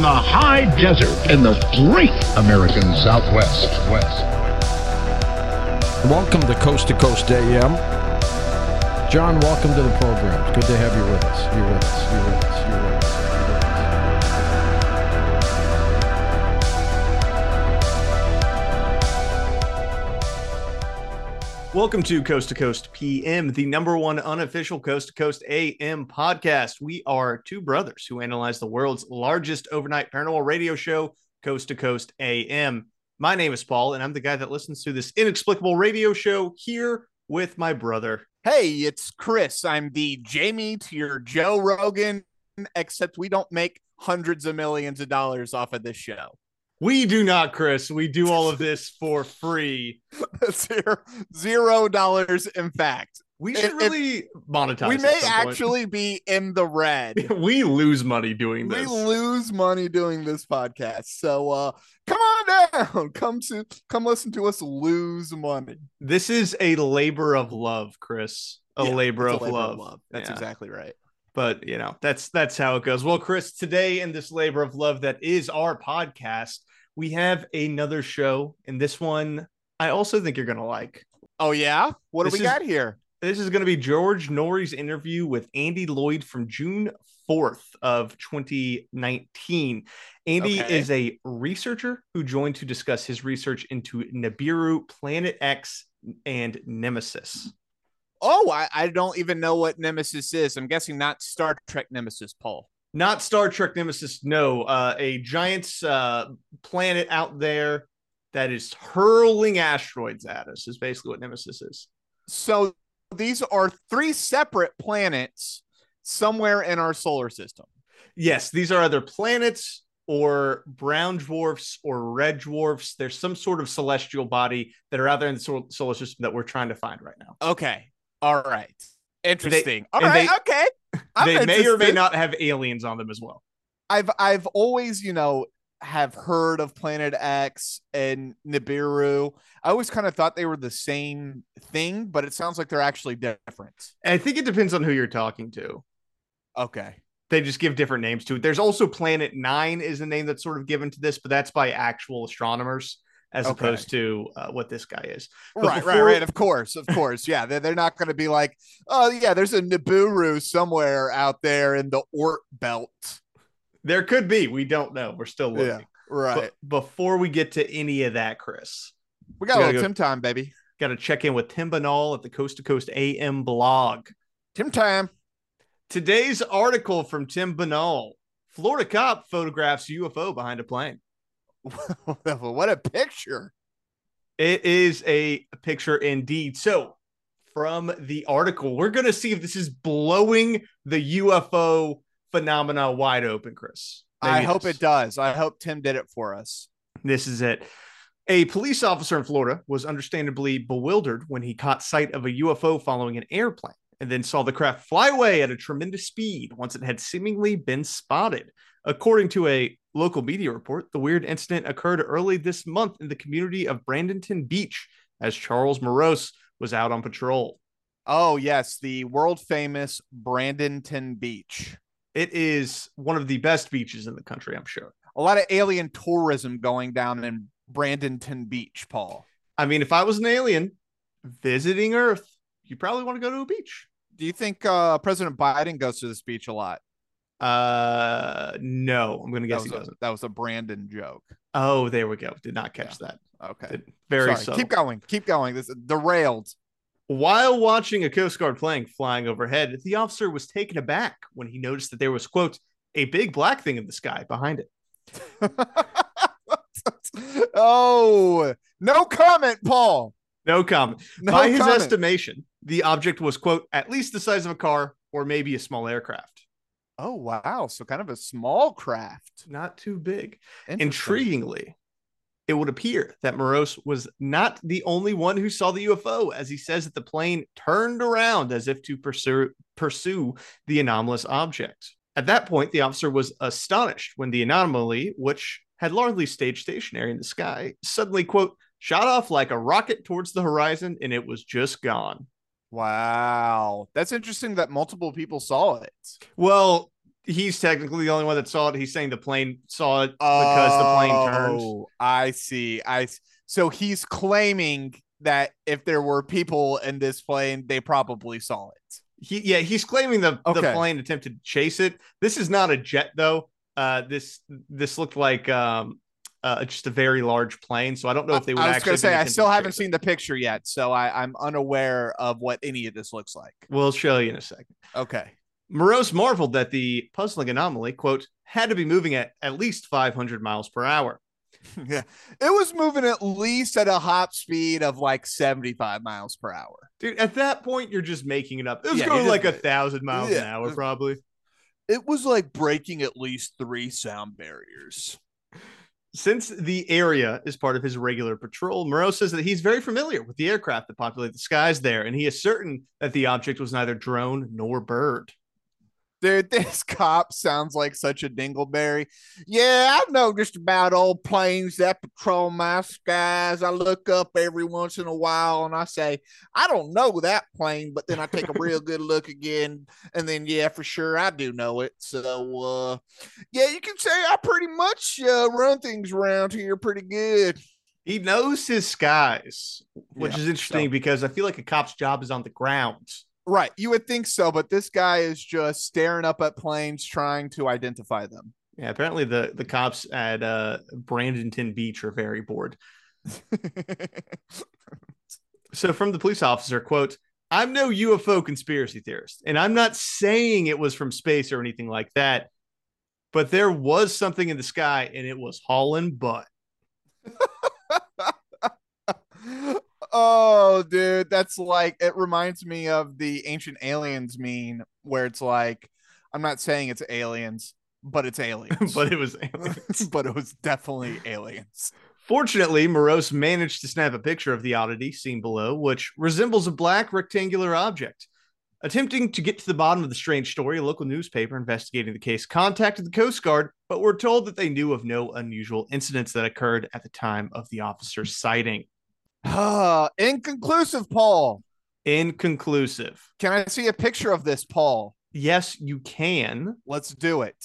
from the high desert in the great American Southwest. West. Welcome to Coast to Coast AM. John, welcome to the program. It's good to have you with us. You're with us. You're with us. You're with us. Welcome to Coast to Coast PM, the number one unofficial Coast to Coast AM podcast. We are two brothers who analyze the world's largest overnight paranormal radio show, Coast to Coast AM. My name is Paul, and I'm the guy that listens to this inexplicable radio show here with my brother. Hey, it's Chris. I'm the Jamie to your Joe Rogan, except we don't make hundreds of millions of dollars off of this show. We do not, Chris. We do all of this for free. Zero dollars, in fact. We should really monetize. We may actually be in the red. we lose money doing this. We lose money doing this podcast. So uh come on down. Come to come listen to us lose money. This is a labor of love, Chris. A, yeah, labor, of, a labor love. of love. That's yeah. exactly right but you know that's that's how it goes well chris today in this labor of love that is our podcast we have another show, and this one I also think you're gonna like. Oh yeah, what this do we is, got here? This is gonna be George Noory's interview with Andy Lloyd from June 4th of 2019. Andy okay. is a researcher who joined to discuss his research into Nibiru, Planet X, and Nemesis. Oh, I, I don't even know what Nemesis is. I'm guessing not Star Trek Nemesis, Paul not Star Trek Nemesis. No, uh, a giant uh, planet out there that is hurling asteroids at us is basically what Nemesis is. So these are three separate planets somewhere in our solar system. Yes, these are either planets or brown dwarfs or red dwarfs. There's some sort of celestial body that are out there in the solar system that we're trying to find right now. Okay. All right. Interesting. They, All right. They, okay. I'm they may or may not have aliens on them as well. I've I've always, you know, have heard of Planet X and Nibiru. I always kind of thought they were the same thing, but it sounds like they're actually different. I think it depends on who you're talking to. Okay. They just give different names to it. There's also Planet Nine is a name that's sort of given to this, but that's by actual astronomers as okay. opposed to uh, what this guy is. But right, before... right, right. Of course, of course. Yeah, they're, they're not going to be like, oh, yeah, there's a Nibiru somewhere out there in the Oort belt. There could be. We don't know. We're still looking. Yeah, right. But before we get to any of that, Chris, we got we a little go, Tim time, baby. Got to check in with Tim Binnall at the Coast to Coast AM blog. Tim time. Today's article from Tim Binnall Florida cop photographs UFO behind a plane. what a picture. It is a picture indeed. So, from the article, we're going to see if this is blowing the UFO phenomena wide open, Chris. Maybe I hope it does. I hope Tim did it for us. This is it. A police officer in Florida was understandably bewildered when he caught sight of a UFO following an airplane and then saw the craft fly away at a tremendous speed once it had seemingly been spotted. According to a local media report, the weird incident occurred early this month in the community of Bradenton Beach as Charles Morose was out on patrol. Oh, yes, the world famous Bradenton Beach. It is one of the best beaches in the country, I'm sure. A lot of alien tourism going down in Bradenton Beach, Paul. I mean, if I was an alien visiting Earth, you probably want to go to a beach. Do you think uh, President Biden goes to this beach a lot? Uh, no, I'm gonna guess he a, doesn't. That was a Brandon joke. Oh, there we go. Did not catch yeah. that. Okay, Did, very so. Keep going. Keep going. This derailed. While watching a Coast Guard plane flying overhead, the officer was taken aback when he noticed that there was quote a big black thing in the sky behind it. oh, no comment, Paul. No comment. No By his comment. estimation, the object was quote at least the size of a car or maybe a small aircraft. Oh wow! So kind of a small craft, not too big. Intriguingly, it would appear that Morose was not the only one who saw the UFO, as he says that the plane turned around as if to pursue pursue the anomalous object. At that point, the officer was astonished when the anomaly, which had largely stayed stationary in the sky, suddenly quote shot off like a rocket towards the horizon, and it was just gone. Wow. That's interesting that multiple people saw it. Well, He's technically the only one that saw it. He's saying the plane saw it because the plane turned. Oh, I see. I s- so he's claiming that if there were people in this plane, they probably saw it. He, yeah, he's claiming the the plane attempted to chase it. This is not a jet though. Uh, this this looked like um, uh, just a very large plane. So I don't know if they would I was going to say, I still haven't seen the picture yet, so I, I'm unaware of what any of this looks like. We'll show you in a second. Okay. Morose marveled that the puzzling anomaly, quote, had to be moving at at least 500 miles per hour. yeah. It was moving at least at a hop speed of like 75 miles per hour. Dude, at that point, you're just making it up. It was Yeah, going like a thousand miles an hour, probably. It was like breaking at least three sound barriers. Since the area is part of his regular patrol, Moreau says that he's very familiar with the aircraft that populate the skies there, and he is certain that the object was neither drone nor bird. Dude, this cop sounds like such a dingleberry. Yeah, I know just about old planes that patrol my skies. I look up every once in a while and I say, I don't know that plane, but then I take a real good look again, and then yeah, for sure I do know it. So uh yeah, you can say I pretty much uh, run things around here pretty good. He knows his skies, which Yeah, is interesting so- because I feel like a cop's job is on the ground. Right, you would think so, but this guy is just staring up at planes trying to identify them. Yeah, apparently the the cops at uh Brandonton Beach are very bored. So from the police officer, quote, I'm no UFO conspiracy theorist, and I'm not saying it was from space or anything like that, but there was something in the sky and it was hauling butt. oh, dude, that's like it reminds me of the ancient aliens meme where it's like, I'm not saying it's aliens, but it's aliens. but it was aliens. but it was definitely aliens. Fortunately, Morose managed to snap a picture of the oddity seen below, which resembles a black rectangular object. Attempting to get to the bottom of the strange story, a local newspaper investigating the case contacted the Coast Guard, but were told that they knew of no unusual incidents that occurred at the time of the officer's sighting. Uh, inconclusive, Paul. Inconclusive. Can I see a picture of this, Paul? Yes, you can. Let's do it.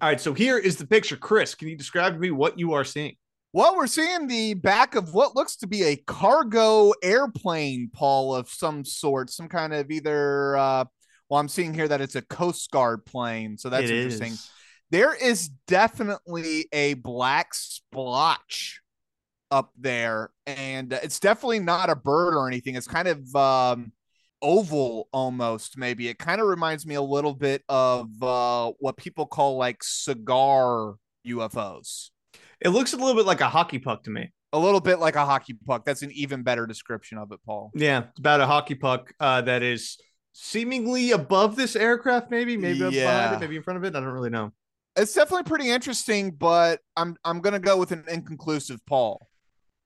All right, so here is the picture. Chris, can you describe to me what you are seeing? Well, we're seeing the back of what looks to be a cargo airplane, Paul, of some sort, some kind of either. Uh, well, I'm seeing here that it's a Coast Guard plane, so that's It interesting. is. There is definitely a black splotch up there, and it's definitely not a bird or anything. It's kind of um, oval almost, maybe. It kind of reminds me a little bit of uh, what people call like cigar UFOs. It looks a little bit like a hockey puck to me. A little bit like a hockey puck. That's an even better description of it, Paul. Yeah, it's about a hockey puck uh, that is seemingly above this aircraft, maybe, maybe Yeah. it, maybe in front of it. I don't really know. It's definitely pretty interesting, but I'm I'm gonna go with an inconclusive Paul.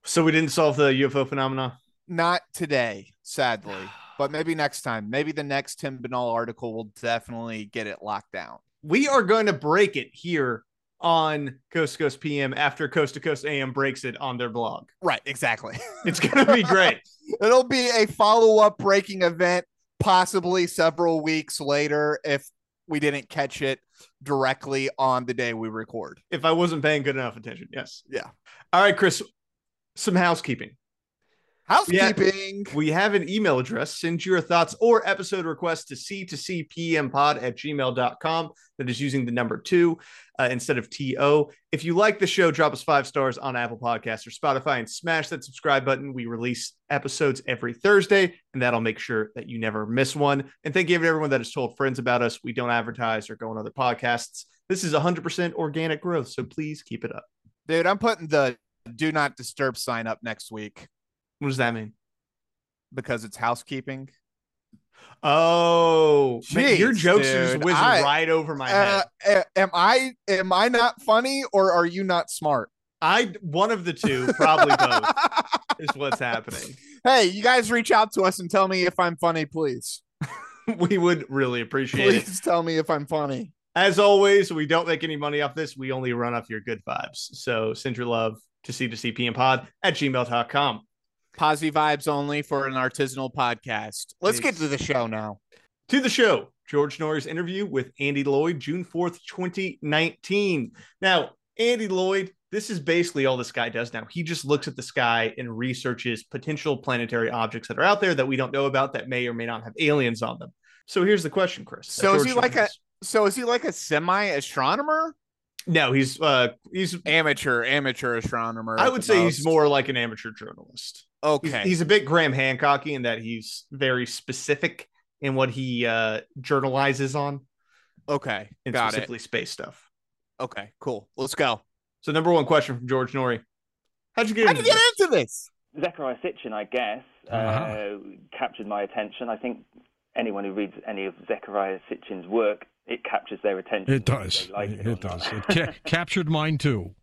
So we didn't solve the UFO phenomena. Not today, sadly, but maybe next time. Maybe the next Tim Binnall article will definitely get it locked down. We are going to break it here on Coast to Coast PM after Coast to Coast AM breaks it on their blog. Right, exactly. It's going to be great. It'll be a follow up breaking event, possibly several weeks later if we didn't catch it directly on the day we record. if I wasn't paying good enough attention. Yes. Yeah. All right, Chris, some housekeeping. Housekeeping. We have an email address. Send your thoughts or episode requests to c2cpmpod at gmail.com. That is using the number two uh, instead of TO. If you like the show, drop us five stars on Apple Podcasts or Spotify and smash that subscribe button. We release episodes every Thursday, and that'll make sure that you never miss one. And thank you to everyone that has told friends about us. We don't advertise or go on other podcasts. This is 100% organic growth, so please keep it up. Dude, I'm putting the do not disturb sign up next week What does that mean? because it's housekeeping. Oh, man, your jokes are just dude. whizzing I- right over my Uh, head. am I am I not funny or are you not smart? I one of the two, probably both, is what's happening. Hey, you guys reach out to us and tell me if I'm funny, please. We would really appreciate it. Please tell me if I'm funny. As always, we don't make any money off this. We only run off your good vibes. So send your love to c to cpm pod at gmail.com. Positive vibes only for an artisanal podcast. Let's get to the show now. To the show. George Noory's interview with Andy Lloyd, June 4th, 2019. Now, Andy Lloyd, this is basically all this guy does now. He just looks at the sky and researches potential planetary objects that are out there that we don't know about that may or may not have aliens on them. So here's the question, Chris. So is he like a so is he like a semi astronomer? No, he's uh he's amateur amateur astronomer. I would say most. he's more like an amateur journalist. Okay. He's, he's, a bit Graham Hancocky in that he's very specific in what he uh journalizes on. Okay. And Got specifically it. space stuff. Okay, cool. Let's go. So number one question from George Noory. How'd you get, How'd into, you get this? into this? Zecharia Sitchin, I guess, uh-huh. uh, captured my attention. I think anyone who reads any of Zecharia Sitchin's work, it captures their attention. It does. Like it, it does. It ca- captured mine too.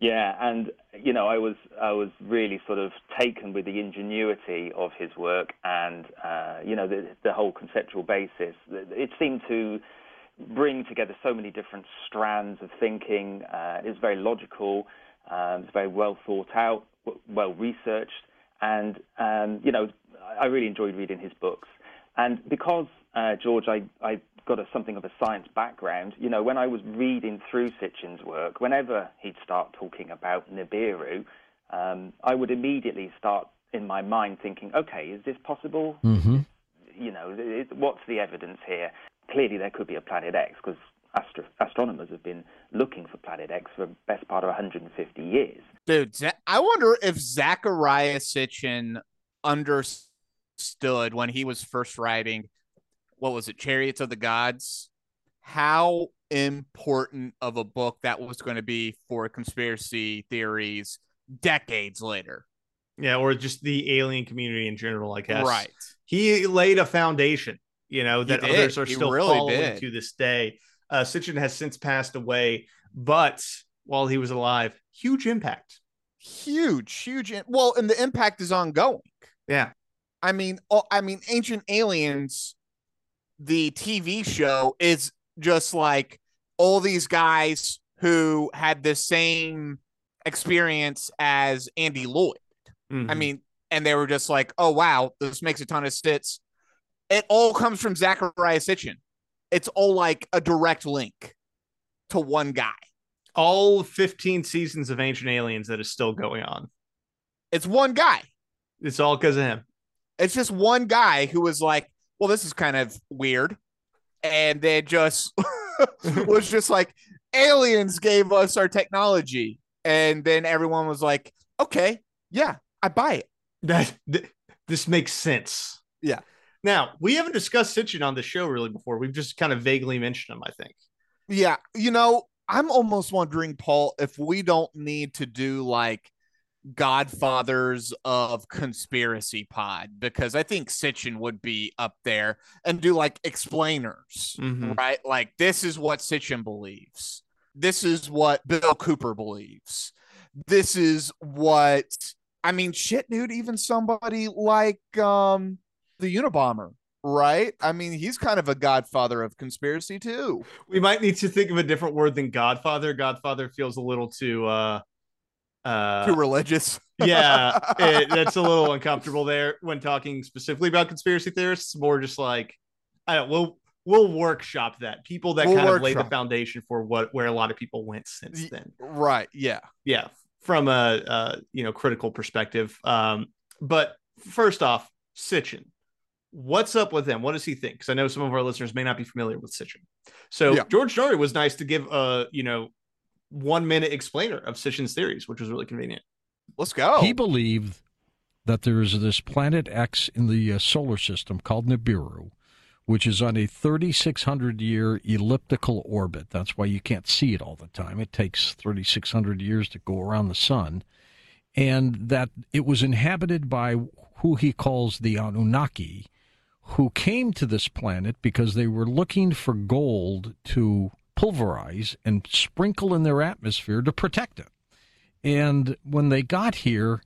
Yeah, and you know, I was I was really sort of taken with the ingenuity of his work, and uh, you know, the the whole conceptual basis. It seemed to bring together so many different strands of thinking. Uh, it was very logical. Um, it's very well thought out, well researched, and um, you know, I really enjoyed reading his books. And because uh, George, I, I got a, something of a science background. You know, when I was reading through Sitchin's work, whenever he'd start talking about Nibiru, um, I would immediately start in my mind thinking, okay, is this possible? Mm-hmm. You know, it, what's the evidence here? Clearly, there could be a Planet X because astro- astronomers have been looking for Planet X for the best part of 150 years. Dude, I wonder if Zecharia Sitchin understood when he was first writing what was it, Chariots of the Gods, how important of a book that was going to be for conspiracy theories decades later. Yeah, or just the alien community in general, I guess. Right. He laid a foundation, you know, that others are he still really following did. to this day. Uh, Sitchin has since passed away, but while he was alive, huge impact. Huge, huge. In- well, and the impact is ongoing. Yeah. I mean, oh, I mean, Ancient Aliens the TV show is just like all these guys who had the same experience as Andy Lloyd. Mm-hmm. I mean, and they were just like, oh, wow, this makes a ton of sense. It all comes from Zecharia Sitchin. It's all like a direct link to one guy. All 15 seasons of Ancient Aliens that is still going on. It's one guy. It's all because of him. It's just one guy who was like, well, this is kind of weird. And then just was just like, aliens gave us our technology. And then everyone was like, okay, yeah, I buy it. That th- this makes sense. Yeah. Now, we haven't discussed Sitchin on the show really before. We've just kind of vaguely mentioned him, I think. Yeah. You know, I'm almost wondering, Paul, if we don't need to do like godfathers of conspiracy pod because I think Sitchin would be up there and do like explainers, Mhm. right? Like this is what Sitchin believes. This is what Bill Cooper believes. This is what I mean, shit, dude, even somebody like um the Unabomber, right? I mean, he's kind of a godfather of conspiracy too. We might need to think of a different word than Godfather. Godfather feels a little too uh uh Too religious. yeah, it, that's a little uncomfortable there when talking specifically about conspiracy theorists. More just like I don't. We'll we'll workshop that. People that We'll kind of laid the foundation for what where a lot of people went since then. right. Yeah. Yeah, from a uh, you know critical perspective. Um, but first off, Sitchin, what's up with him? What does he think? Because I know some of our listeners may not be familiar with Sitchin. So Yeah. George Noory was nice to give a you know one minute explainer of Sitchin's theories, which was really convenient. Let's go. He believed that there is this planet X in the uh, solar system called Nibiru, which is on a 3,600 year elliptical orbit. That's why you can't see it all the time. It takes 3,600 years to go around the sun. And that it was inhabited by who he calls the Anunnaki, who came to this planet because they were looking for gold to pulverize and sprinkle in their atmosphere to protect it. And when they got here,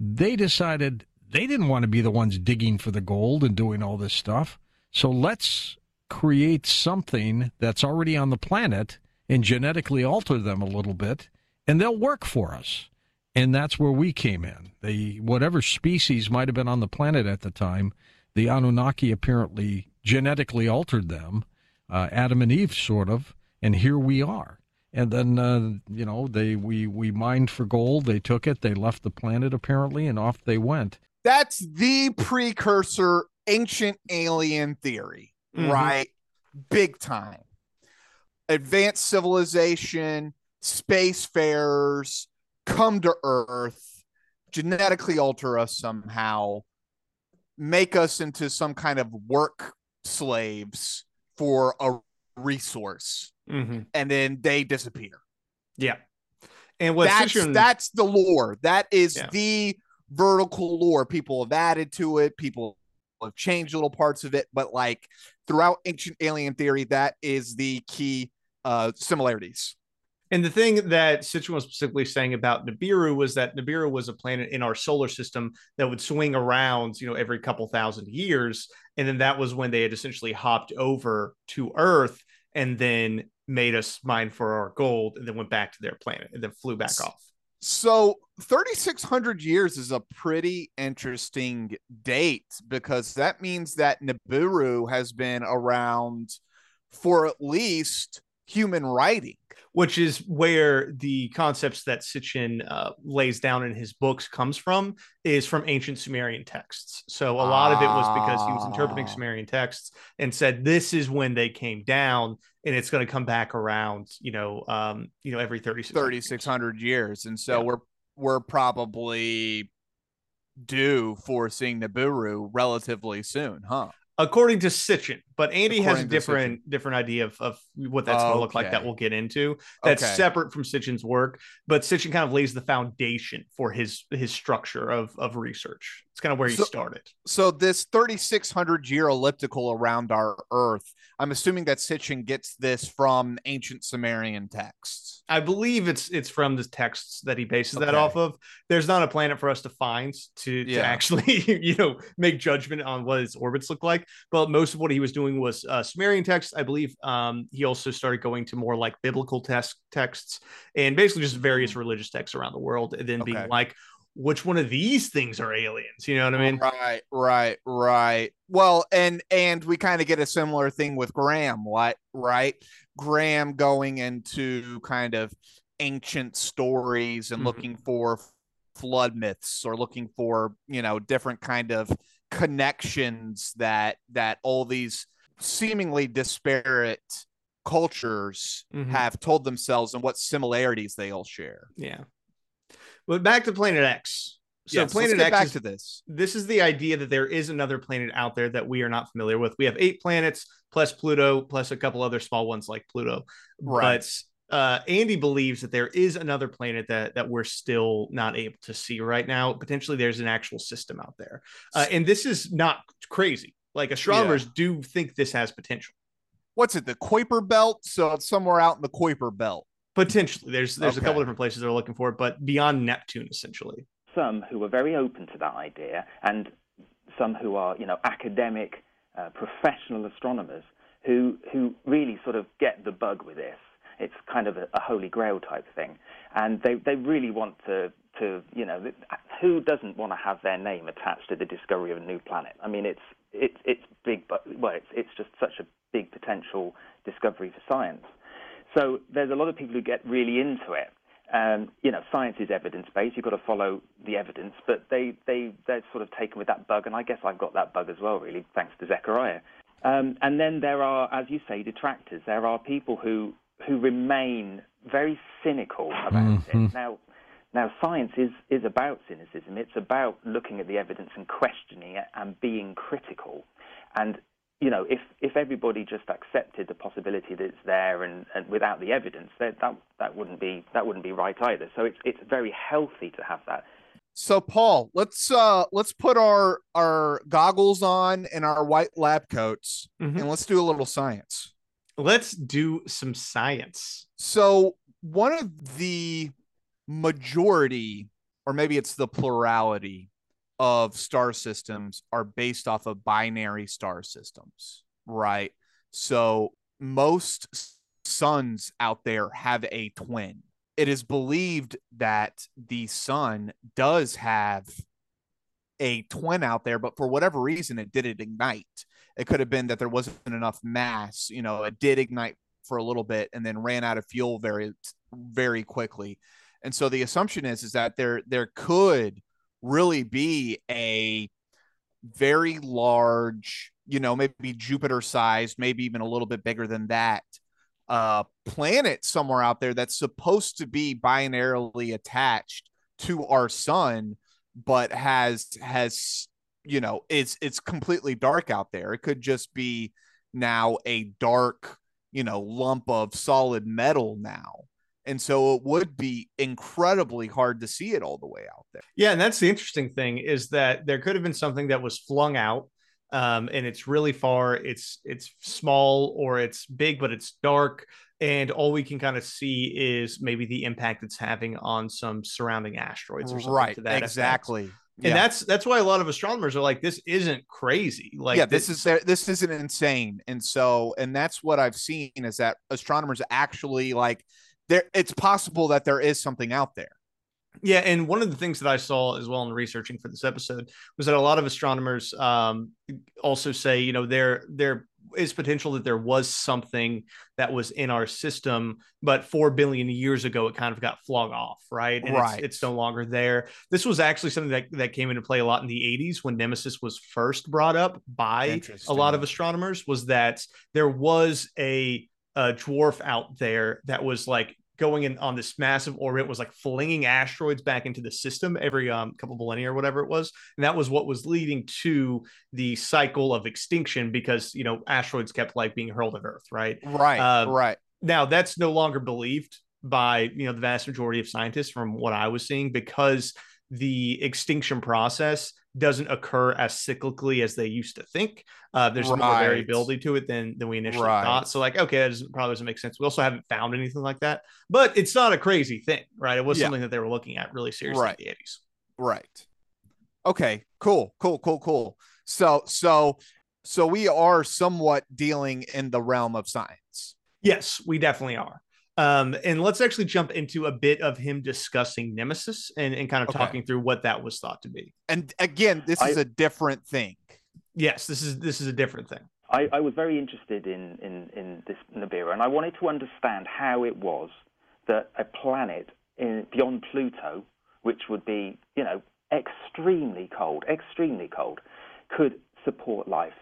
they decided they didn't want to be the ones digging for the gold and doing all this stuff. So let's create something that's already on the planet and genetically alter them a little bit, and they'll work for us. And that's where we came in. The whatever species might have been on the planet at the time, the Anunnaki apparently genetically altered them uh, Adam and Eve, sort of, and here we are. And then uh, you know they we we mined for gold. They took it. They left the planet apparently, and off they went. That's the precursor ancient alien theory, mm-hmm. right? Big time. Advanced civilization, spacefarers come to Earth, genetically alter us somehow, make us into some kind of work slaves for a resource, mm-hmm. and then they disappear. Yeah. And what that's, that's the lore. That is yeah. the vertical lore. People have added to it. People have changed little parts of it, but like throughout ancient alien theory, that is the key uh, similarities. And the thing that Sitchin was specifically saying about Nibiru was that Nibiru was a planet in our solar system that would swing around, you know, every couple thousand years. And then that was when they had essentially hopped over to Earth and then made us mine for our gold and then went back to their planet and then flew back off. So 3600 years is a pretty interesting date because that means that Nibiru has been around for at least human writing which is where the concepts that Sitchin uh, lays down in his books comes from, is from ancient Sumerian texts. So a lot of it was because he was interpreting ah. Sumerian texts and said this is when they came down, and it's going to come back around, you know, um, you know, every 3600 years. And so yeah. we're we're probably due for seeing Nibiru relatively soon, huh? according to Sitchin, but Andy has a different different idea of, of what that's going to look like that we'll get into. That's okay. separate from Sitchin's work, but Sitchin kind of lays the foundation for his his structure of of research. It's kind of where he started. So this 3600 year elliptical around our Earth, I'm assuming that Sitchin gets this from ancient Sumerian texts. I believe it's it's from the texts that he bases okay. that off of. There's not a planet for us to find to, yeah. to actually, you know, make judgment on what its orbits look like. But most of what he was doing was uh, Sumerian texts. I believe um, he also started going to more like biblical text texts and basically just various hmm. religious texts around the world, and then okay. being like, which one of these things are aliens you know what i mean right right right well and and we kind of get a similar thing with graham what right graham going into kind of ancient stories and mm-hmm. looking for flood myths or looking for you know different kind of connections that that all these seemingly disparate cultures mm-hmm. have told themselves and what similarities they all share yeah but back to Planet X. So yes, Planet X back is, to this. This is the idea that there is another planet out there that we are not familiar with. We have eight planets plus Pluto plus a couple other small ones like Pluto. Right. But uh, Andy believes that there is another planet that that we're still not able to see right now. Potentially, there's an actual system out there, uh, and this is not crazy. Like astronomers yeah. do think this has potential. What's it? The Kuiper Belt. So it's somewhere out in the Kuiper Belt. Potentially, there's there's okay. a couple different places they're looking for, but beyond Neptune, essentially. Some who are very open to that idea, and some who are, you know, academic, uh, professional astronomers who who really sort of get the bug with this. It's kind of a, a holy grail type thing, and they they really want to to you know who doesn't want to have their name attached to the discovery of a new planet? I mean, it's it's it's big, but well, it's it's just such a big potential discovery for science. So there's a lot of people who get really into it. Um, you know, science is evidence based. You've got to follow the evidence, but they they they're sort of taken with that bug, and I guess I've got that bug as well, really, thanks to Zecharia. Um, and then there are, as you say, detractors. There are people who who remain very cynical about mm-hmm. it. Now, now science is is about cynicism. It's about looking at the evidence and questioning it and being critical. And you know, if if everybody just accepted the possibility that it's there and, and without the evidence, that, that that wouldn't be that wouldn't be right either. So it's it's very healthy to have that. So Paul, let's uh let's put our our goggles on and our white lab coats mm-hmm. and let's do a little science. Let's do some science. So one of the majority or maybe it's the plurality of star systems are based off of binary star systems, right? So most suns out there have a twin. It is believed that the sun does have a twin out there, but for whatever reason, it didn't ignite. It could have been that there wasn't enough mass. You know, it did ignite for a little bit and then ran out of fuel very, very quickly. And so the assumption is is that there there could really be a very large, you know, maybe Jupiter sized, maybe even a little bit bigger than that, uh, planet somewhere out there that's supposed to be binarily attached to our sun, but has has you know it's it's completely dark out there. It could just be now a dark, you know, lump of solid metal now. And so it would be incredibly hard to see it all the way out there. Yeah, and that's the interesting thing is that there could have been something that was flung out um, and it's really far. It's it's small or it's big, but it's dark, and all we can kind of see is maybe the impact it's having on some surrounding asteroids or something right, to that exactly. Effect. And that's that's why a lot of astronomers are like, this isn't crazy. Like, yeah, this, this is this isn't insane. And so, and that's what I've seen is that astronomers actually like there. It's possible that there is something out there. Yeah, and one of the things that I saw as well in researching for this episode was that a lot of astronomers um, also say, you know, there there is potential that there was something that was in our system, but four billion years ago it kind of got flung off, right? And right. It's, it's no longer there. This was actually something that, that came into play a lot in the 80s when Nemesis was first brought up by a lot of astronomers, was that there was a a dwarf out there that was like going in on this massive orbit was like flinging asteroids back into the system every um, couple of millennia or whatever it was. And that was what was leading to the cycle of extinction because you know asteroids kept like being hurled at earth right? Right uh, right. now that's no longer believed by you know the vast majority of scientists from what i was seeing because the extinction process doesn't occur as cyclically as they used to think. Uh, there's right. more variability to it than than we initially right. thought. So like, okay, that doesn't, probably doesn't make sense. We also haven't found anything like that, but it's not a crazy thing, right? It was yeah. something that they were looking at really seriously right. in the 80s. Right. Okay. Cool. Cool. Cool. Cool. So so so we are somewhat dealing in the realm of science. Yes, we definitely are. Um, and let's actually jump into a bit of him discussing Nemesis and, and kind of okay. talking through what that was thought to be. And again, this I, is a different thing. Yes, this is this is a different thing. I, I was very interested in, in, in this Nibiru, and I wanted to understand how it was that a planet in, beyond Pluto, which would be, you know, extremely cold, extremely cold, could support life.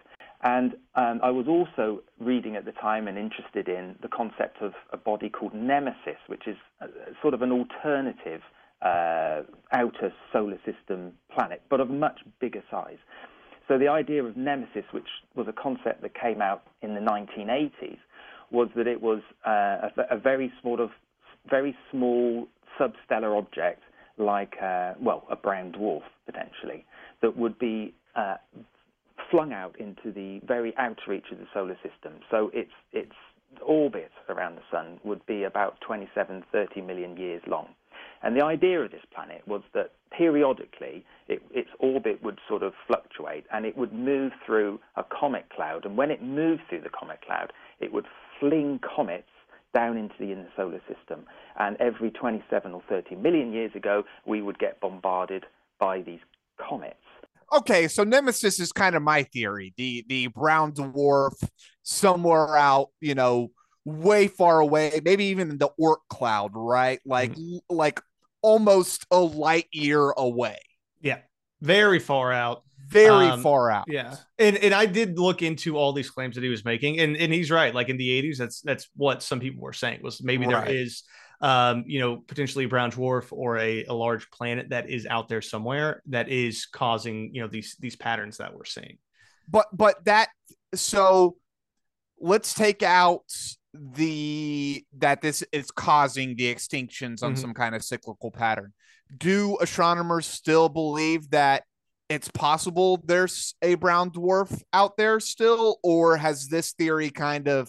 And um, I was also reading at the time and interested in the concept of a body called Nemesis, which is a, sort of an alternative uh, outer solar system planet, but of much bigger size. So the idea of Nemesis, which was a concept that came out in the 1980s, was that it was uh, a, a, very sort of very small substellar object, like uh, well a brown dwarf potentially, that would be uh, flung out into the very outer reach of the solar system. So its its orbit around the sun would be about 27, 30 million years long. And the idea of this planet was that periodically it, its orbit would sort of fluctuate and it would move through a comet cloud. And when it moved through the comet cloud, it would fling comets down into the inner solar system. And every 27 or 30 million years ago, we would get bombarded by these comets okay, so Nemesis is kind of my theory. The the brown dwarf somewhere out, you know, way far away, maybe even in the Oort cloud, right? Like mm-hmm. like almost a light year away. Yeah. Very far out. Very um, far out. Yeah. And and I did look into all these claims that he was making and and he's right. Like in the 80s that's that's what some people were saying was maybe right. there is um, you know, potentially a brown dwarf or a, a large planet that is out there somewhere that is causing, you know, these these patterns that we're seeing. But but that so let's take out the that this is causing the extinctions on mm-hmm. some kind of cyclical pattern. Do astronomers still believe that it's possible there's a brown dwarf out there still, or has this theory kind of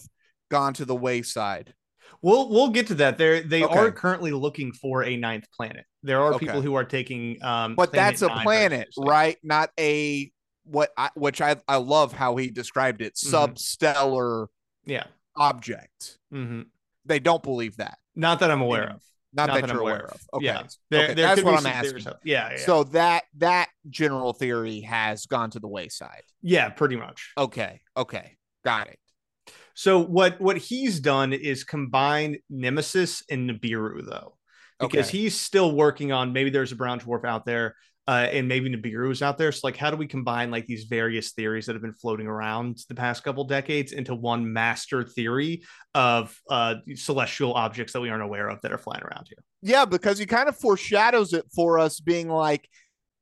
gone to the wayside? We'll we'll get to that. There they okay. are currently looking for a ninth planet. There are okay. people who are taking um But that's a planet, right? Not a what I which I I love how he described it, mm-hmm. substellar yeah object. Mm-hmm. They don't believe that. Not that I'm aware of. Not, Not that, that you're I'm aware of. of. Okay. Yeah. There, Okay, there That's what I'm asking. Yeah, yeah. So that that general theory has gone to the wayside. yeah, pretty much. Okay. Okay. Got it. So what what he's done is combine Nemesis and Nibiru though, because Okay. he's still working on maybe there's a brown dwarf out there, uh, and maybe Nibiru is out there. So like, how do we combine like these various theories that have been floating around the past couple decades into one master theory of uh, celestial objects that we aren't aware of that are flying around here? Yeah, because he kind of foreshadows it for us, being like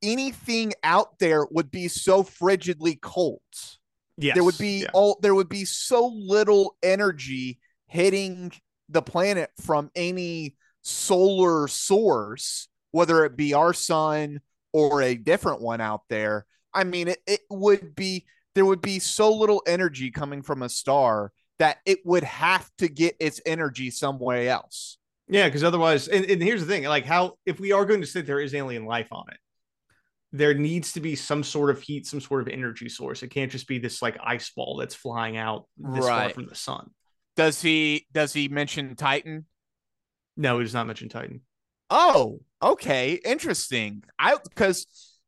anything out there would be so frigidly cold. Yes, there would be yeah. all there would be so little energy hitting the planet from any solar source, whether it be our sun or a different one out there. I mean, it, it would be there would be so little energy coming from a star that it would have to get its energy somewhere else. Yeah, because otherwise, and, and here's the thing: like, how if we are going to say there is alien life on it, there needs to be some sort of heat, some sort of energy source. It can't just be this like ice ball that's flying out this far from the sun. Does he does he mention Titan? No, he does not mention Titan. Oh, okay, interesting. I because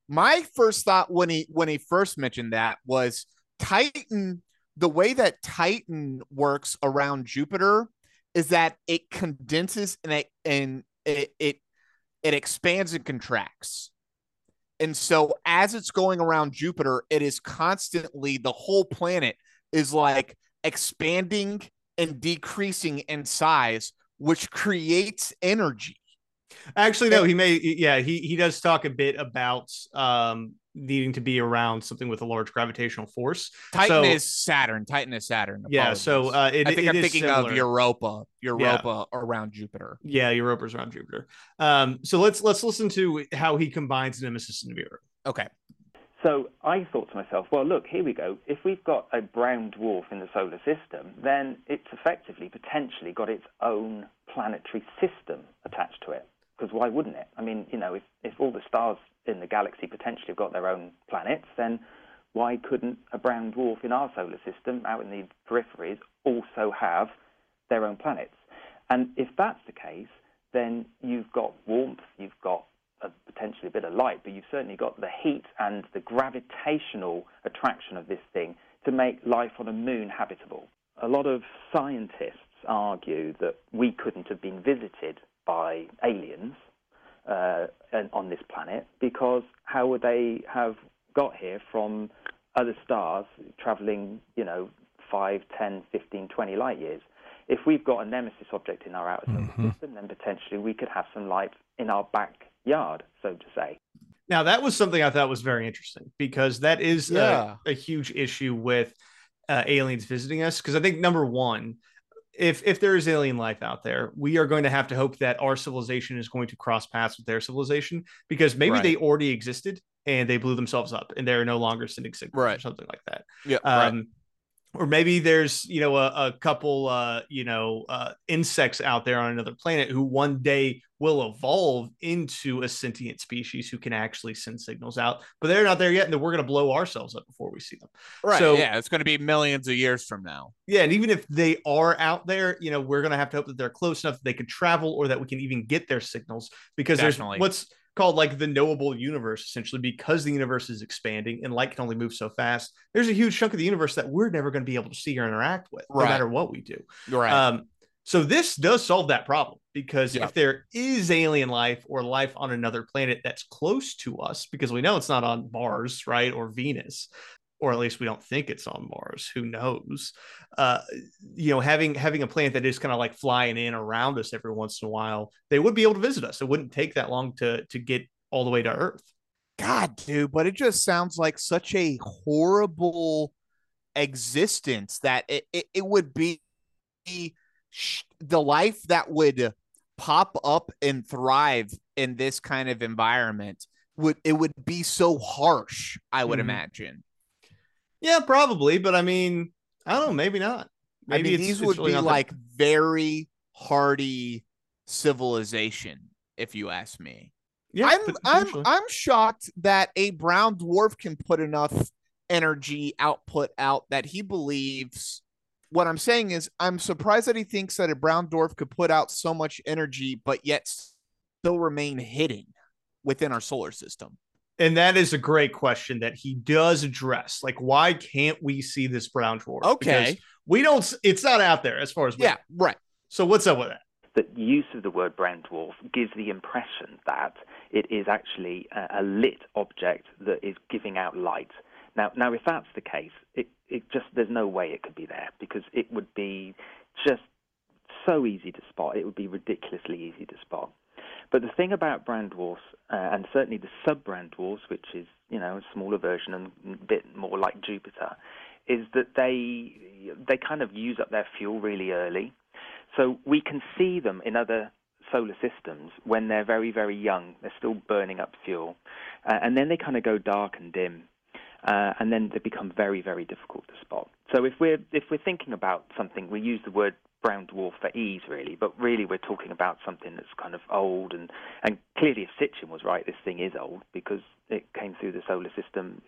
my first thought when he when he first mentioned that was Titan. The way that Titan works around Jupiter is that it condenses and it and it it, it expands and contracts. And so as it's going around Jupiter, it is constantly the whole planet is like expanding and decreasing in size, which creates energy. Actually, no, he may. Yeah, he he does talk a bit about um needing to be around something with a large gravitational force. Titan So- is Saturn. Titan is Saturn. Yeah, so uh, it, I think it I'm is thinking similar. of Europa. Europa around Jupiter. Yeah, Europa's around Jupiter. Um, so let's let's listen to how he combines Nemesis and Nibiru. Okay. So I thought to myself, well, look, here we go. If we've got a brown dwarf in the solar system, then it's effectively potentially got its own planetary system attached to it. Because why wouldn't it? I mean, you know, if, if all the stars in the galaxy potentially have got their own planets, then why couldn't a brown dwarf in our solar system out in the peripheries also have their own planets? And if that's the case, then you've got warmth, you've got a, potentially a bit of light, but you've certainly got the heat and the gravitational attraction of this thing to make life on a moon habitable. A lot of scientists argue that we couldn't have been visited by aliens uh, on this planet because how would they have got here from other stars traveling, you know, 5, 10, 15, 20 light years? If we've got a nemesis object in our outer solar system, then potentially we could have some life in our backyard, so to say. Now that was something I thought was very interesting because that is Yeah. a, a huge issue with uh, aliens visiting us. Because I think number one, if if there is alien life out there, we are going to have to hope that our civilization is going to cross paths with their civilization because maybe Right. they already existed and they blew themselves up and they're no longer sending signals or something like that. Yeah. Um, Or maybe there's you know a, a couple uh, you know uh, insects out there on another planet who one day will evolve into a sentient species who can actually send signals out, but they're not there yet, and then we're going to blow ourselves up before we see them. right. so- yeah, it's going to be millions of years from now. Yeah, and even if they are out there, you know, we're going to have to hope that they're close enough that they could travel or that we can even get their signals because Definitely. there's what's called like the knowable universe essentially because the universe is expanding and light can only move so fast. There's a huge chunk of the universe that we're never going to be able to see or interact with no matter what we do. Right. Um, so this does solve that problem because Yeah. if there is alien life or life on another planet that's close to us, because we know it's not on Mars, right, or Venus, or at least we don't think it's on Mars. Who knows? Uh, you know, having having a planet that is kind of like flying in around us every once in a while, they would be able to visit us. It wouldn't take that long to to get all the way to Earth. God, dude, but it just sounds like such a horrible existence that it, it, it would be the life that would pop up and thrive in this kind of environment would it would be so harsh i would Mhm. imagine Yeah, probably, but I mean, I don't know, maybe not. i mean these would really be like very hardy civilization if you ask me yeah, I'm I'm. I'm shocked that a brown dwarf can put enough energy output out that he believes what I'm saying is, I'm surprised that he thinks that a brown dwarf could put out so much energy, but yet still remain hidden within our solar system. And that is a great question that he does address. Like, why can't we see this brown dwarf? Okay. Because we don't, it's not out there as far as Yeah, know. right. So, what's up with that? The use of the word brown dwarf gives the impression that it is actually a, a lit object that is giving out light. Now, now, if that's the case, it, it just there's no way it could be there because it would be just so easy to spot. It would be ridiculously easy to spot. But the thing about brown dwarfs, uh, and certainly the sub brown dwarfs, which is you know a smaller version and a bit more like Jupiter, is that they they kind of use up their fuel really early. So we can see them in other solar systems when they're very very young. They're still burning up fuel, uh, and then they kind of go dark and dim. Uh, and then they become very, very difficult to spot. So if we're if we're thinking about something, we use the word brown dwarf for ease, really, but really we're talking about something that's kind of old and and clearly, if Sitchin was right, this thing is old because it came through the solar system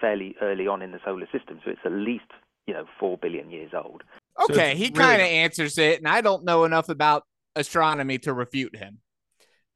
fairly early on in the solar system, so it's at least you know four billion years old. Okay, So he really kind of don't- answers it, and I don't know enough about astronomy to refute him.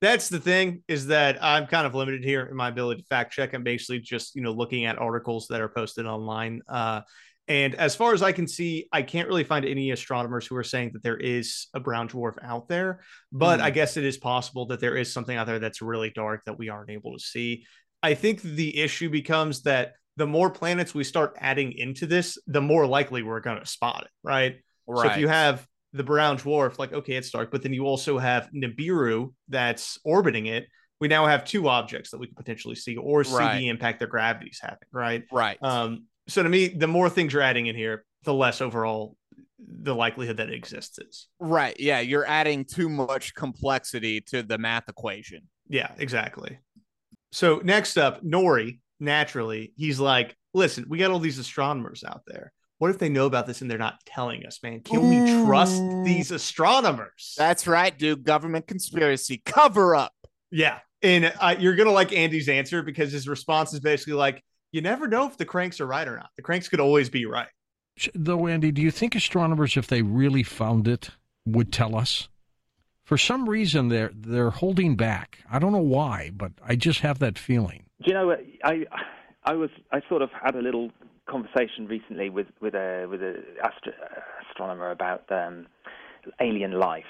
That's the thing is that I'm kind of limited here in my ability to fact check. I'm basically just, you know, looking at articles that are posted online. Uh, and as far as I can see, I can't really find any astronomers who are saying that there is a brown dwarf out there. But Hmm. I guess it is possible that there is something out there that's really dark that we aren't able to see. I think the issue becomes that the more planets we start adding into this, the more likely we're going to spot it, right? So if you have the brown dwarf, like okay, it's dark, but then you also have Nibiru that's orbiting it. We now have two objects that we could potentially see or see Right. the impact their gravity's having, right? right, Um, so to me, the more things you're adding in here, the less overall the likelihood that it exists is. right, yeah, you're adding too much complexity to the math equation. Yeah, exactly. So next up, Noory, naturally, he's like, listen, we got all these astronomers out there. What if they know about this and they're not telling us, man? Can we trust these astronomers? That's right, dude. Government conspiracy cover up. Yeah. And uh, you're going to like Andy's answer because his response is basically like, you never know if the cranks are right or not. The cranks could always be right. Though, Andy, do you think astronomers, if they really found it, would tell us? For some reason, they're they're holding back. I don't know why, but I just have that feeling. Do you know I I was I sort of had a little conversation recently with with a with a astro- astronomer about um, alien life.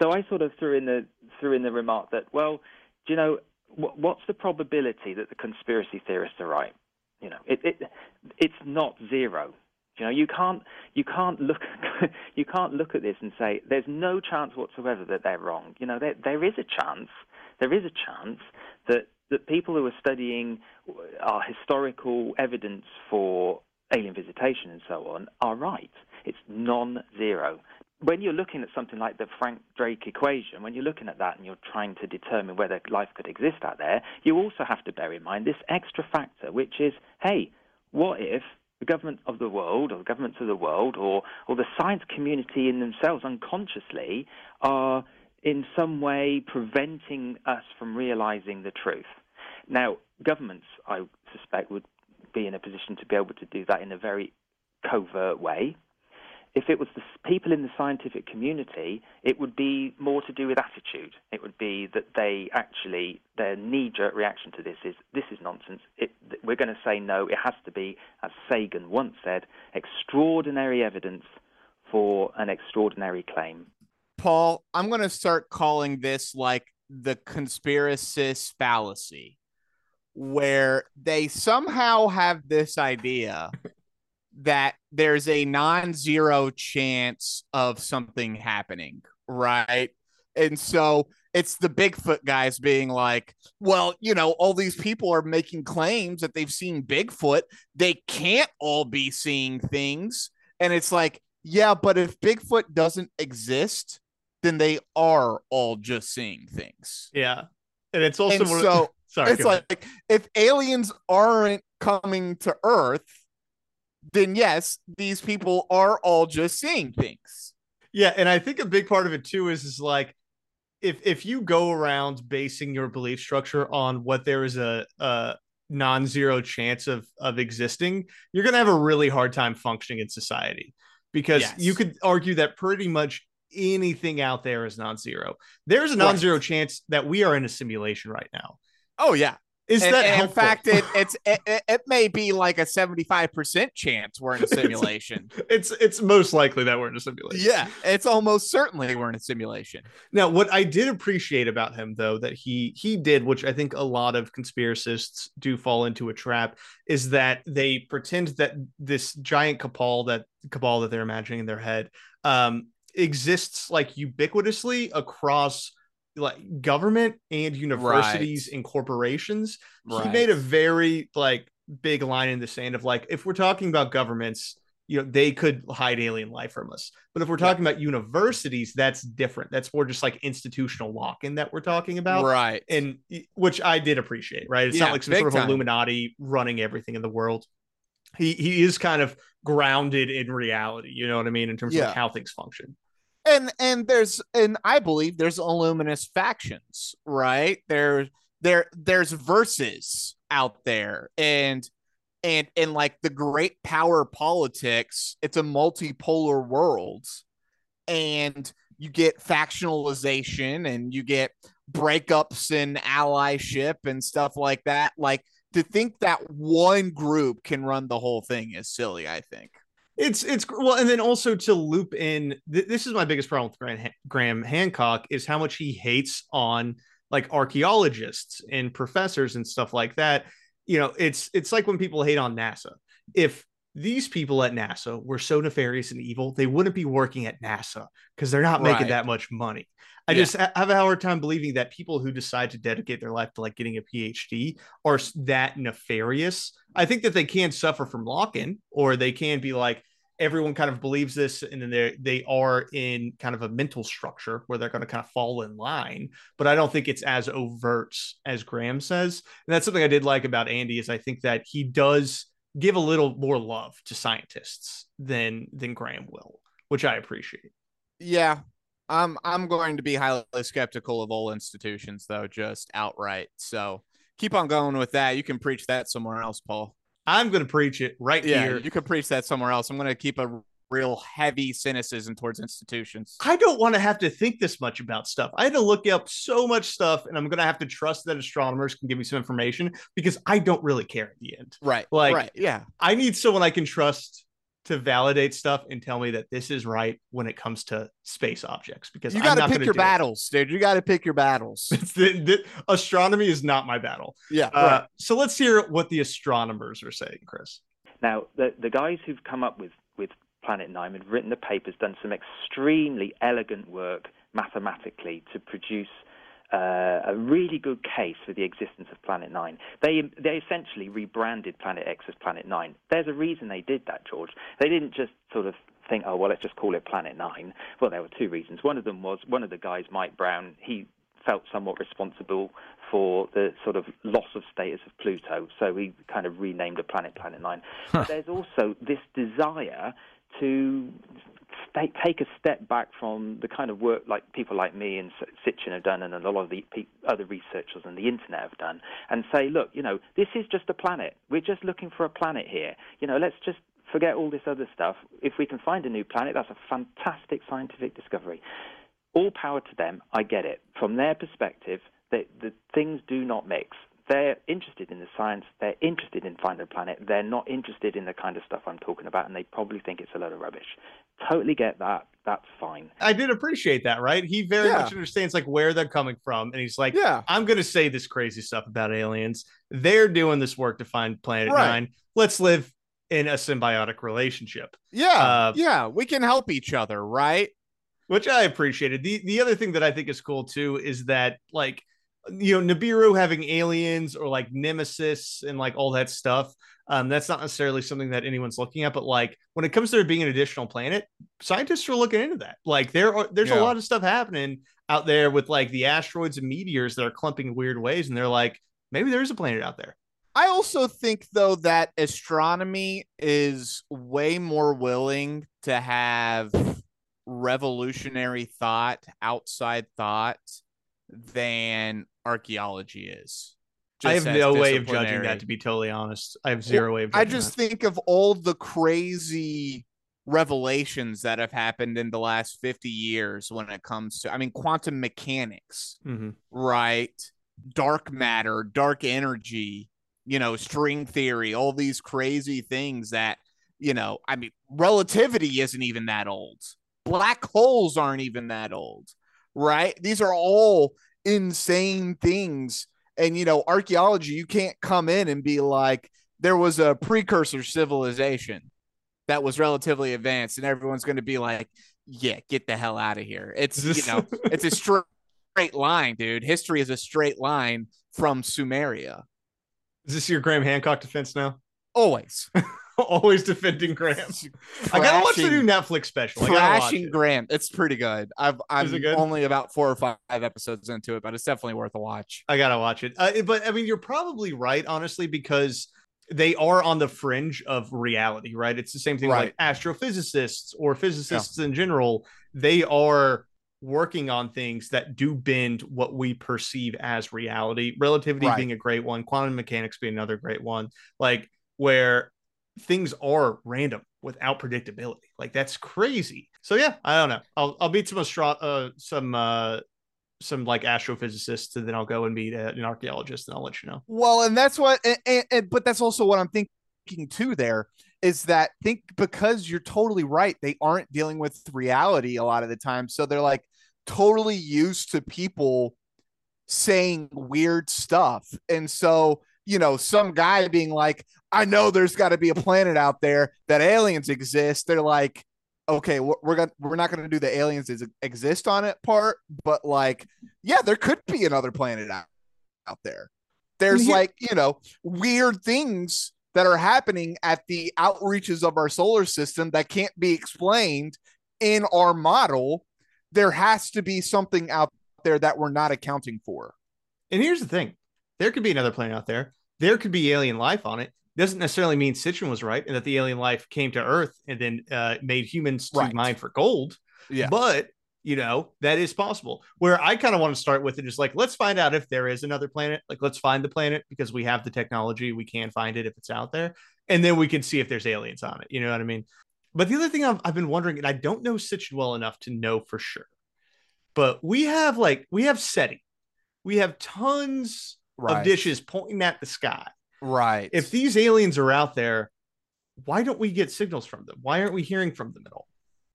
So I sort of threw in the threw in the remark that well, do you know what's the probability that the conspiracy theorists are right? You know, it, it it's not zero. You know, you can't you can't look you can't look at this and say there's no chance whatsoever that they're wrong. You know, there there is a chance. There is a chance that that people who are studying our historical evidence for alien visitation and so on are right. It's non-zero. When you're looking at something like the Frank Drake equation, when you're looking at that and you're trying to determine whether life could exist out there, you also have to bear in mind this extra factor, which is, hey, what if the government of the world or the governments of the world or, or the science community in themselves unconsciously are in some way preventing us from realizing the truth. Now, governments, I suspect, would be in a position to be able to do that in a very covert way. If it was the people in the scientific community, it would be more to do with attitude. It would be that they actually, their knee jerk reaction to this is this is nonsense. It, we're going to say no. It has to be, as Sagan once said, extraordinary evidence for an extraordinary claim. Paul, I'm going to start calling this like the conspiracist fallacy, where they somehow have this idea that there's a non zero chance of something happening, right? And so it's the Bigfoot guys being like, well, you know, all these people are making claims that they've seen Bigfoot. They can't all be seeing things. And it's like, yeah, but if Bigfoot doesn't exist, then they are all just seeing things. Yeah. And it's also And of- so sorry. it's go ahead. like if aliens aren't coming to Earth, then yes, these people are all just seeing things. Yeah, and I think a big part of it too is is like if if you go around basing your belief structure on what there is a a non-zero chance of of existing, you're gonna have a really hard time functioning in society. because Yes. you could argue that pretty much anything out there is non-zero. There's a non-zero chance that we are in a simulation right now. Oh yeah. Is And- that and in fact it it's it, it, may be like a 75% chance we're in a simulation. it's it's most likely that we're in a simulation. yeah, it's almost certainly we're in a simulation. Now, what I did appreciate about him, though, that he he did, which I think a lot of conspiracists do fall into a trap, is that they pretend that this giant cabal that cabal that they're imagining in their head um, exists like ubiquitously across like government and universities and corporations. He made a very like big line in the sand of like, if we're talking about governments, you know, they could hide alien life from us. But if we're Yeah. talking about universities, that's different. That's more just like institutional lock-in that we're talking about. right. And which I did appreciate, right? It's Yeah, not like some sort of time. Illuminati running everything in the world. He he is kind of grounded in reality, you know what I mean, in terms of Yeah. like how things function. And and there's and I believe there's illuminous factions, right? There there there's verses out there and and and like the great power politics, it's a multipolar world and you get factionalization and you get breakups and allyship and stuff like that. Like to think that one group can run the whole thing is silly, I think. It's it's well, and then also to loop in. Th- this is my biggest problem with Graham, Graham Hancock is how much he hates on like archaeologists and professors and stuff like that. You know, it's it's like when people hate on NASA. If these people at NASA were so nefarious and evil, they wouldn't be working at NASA because they're not making Right. that much money. I Yeah. just ha- have a hard time believing that people who decide to dedicate their life to like getting a PhD are that nefarious. I think that they can suffer from lock-in, or they can be like everyone kind of believes this, and then they they are in kind of a mental structure where they're going to kind of fall in line. But I don't think it's as overt as Graham says, and that's something I did like about Andy is I think that he does give a little more love to scientists than than Graham will, which I appreciate. Yeah. I'm I'm going to be highly skeptical of all institutions though, just outright. So keep on going with that. You can preach that somewhere else, Paul. I'm going to preach it right Yeah, here. you could preach that somewhere else. I'm going to keep a real heavy cynicism towards institutions. I don't want to have to think this much about stuff. I had to look up so much stuff, and I'm going to have to trust that astronomers can give me some information because I don't really care at the end. Right. Like- right. Yeah. I need someone I can trust to validate stuff and tell me that this is right when it comes to space objects because You got to pick your do it. battles, dude. You got to pick your battles. The, the, astronomy is not my battle. yeah. Uh, So let's hear what the astronomers are saying, Chris. Now, the, the guys who've come up with, with Planet Nine have written the papers, done some extremely elegant work mathematically to produce uh, a really good case for the existence of Planet Nine. They they essentially rebranded Planet X as Planet Nine. There's a reason they did that, George. They didn't just sort of think, oh well, let's just call it Planet Nine. Well, there were two reasons. One of them was one of the guys, Mike Brown. He felt somewhat responsible for the sort of loss of status of Pluto, so he kind of renamed a planet Planet Nine. But there's also this desire to sta take a step back from the kind of work like people like me and Sitchin have done, and a lot of the pe- other researchers on the internet have done, and say, look, you know, this is just a planet. We're just looking for a planet here. You know, let's just forget all this other stuff. If we can find a new planet, that's a fantastic scientific discovery. All power to them. I get it. From their perspective, they, the things do not mix. They're interested in the science. They're interested in finding a planet. They're not interested in the kind of stuff I'm talking about, and they probably think it's a load of rubbish. Totally get that. That's fine. I did appreciate that, right? He very Yeah. much understands like where they're coming from, and he's like, Yeah. I'm going to say this crazy stuff about aliens. They're doing this work to find Planet Right. Nine. Let's live in a symbiotic relationship, Yeah. Uh, yeah. We can help each other, right? which I appreciated. The the other thing that I think is cool too is that like you know Nibiru having aliens or like Nemesis and like all that stuff. Um, that's not necessarily something that anyone's looking at, but like when it comes to there being an additional planet, scientists are looking into that. Like there are there's Yeah. a lot of stuff happening out there with like the asteroids and meteors that are clumping in weird ways, and they're like maybe there is a planet out there. I also think though that astronomy is way more willing to have revolutionary thought, outside thought than archaeology is. I have no way of judging that, to be totally honest. I have zero way of. I just that. think of all the crazy revelations that have happened in the last 50 years when it comes to I mean quantum mechanics, Mm-hmm. right? Dark matter, dark energy, you know, string theory, all these crazy things that, you know, I mean, relativity isn't even that old. Black holes aren't even that old, right? These are all insane things. And, you know, archaeology, you can't come in and be like, there was a precursor civilization that was relatively advanced, and everyone's going to be like, yeah, get the hell out of here. It's, you know, it's a straight straight line, dude. History is a straight line from Sumeria. Is this your Graham Hancock defense now? Always. Always defending Graham. I gotta watch the new Netflix special. I gotta watch Crashing it. Graham. It's pretty good. I've I'm good? only about four or five episodes into it, but it's definitely worth a watch. I gotta watch it. Uh, but I mean, you're probably right, honestly, because they are on the fringe of reality, right? It's the same thing with like astrophysicists or physicists in general. They are working on things that do bend what we perceive as reality. Relativity Right. being a great one, quantum mechanics being another great one. Like where things are random without predictability. Like that's crazy. So yeah, I don't know. I'll I'll meet some astro- uh, some uh some like astrophysicists and then I'll go and meet uh, an archaeologist and I'll let you know. Well, and that's what, and, and, and- but that's also what I'm thinking too. There is that think because you're totally right. They aren't dealing with reality a lot of the time, so they're like totally used to people saying weird stuff, and so you know, some guy being like, "I know there's got to be a planet out there that aliens exist." They're like. Okay, we're gonna we're not gonna do the aliens exist on it part, but like, yeah, there could be another planet out out there. There's here- like, you know, weird things that are happening at the outreaches of our solar system that can't be explained in our model. There has to be something out there that we're not accounting for. And here's the thing: there could be another planet out there. There could be alien life on it. Doesn't necessarily mean Sitchin was right and that the alien life came to Earth and then uh, made humans to mine for gold. Yeah. But you know that is possible. Where I kind of want to start with it is like, let's find out if there is another planet. Like, let's find the planet because we have the technology. We can find it if it's out there, and then we can see if there's aliens on it. You know what I mean? But the other thing I've, I've been wondering, and I don't know Sitchin well enough to know for sure, but we have like we have SETI, we have tons of dishes pointing at the sky. Right. If these aliens are out there, why don't we get signals from them? Why aren't we hearing from them at all?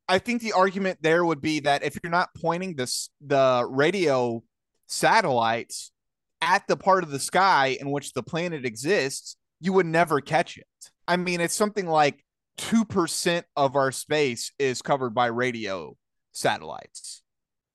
I think the argument there would be that if you're not pointing this the radio satellites at the part of the sky in which the planet exists, you would never catch it. I mean, it's something like 2% of our space is covered by radio satellites.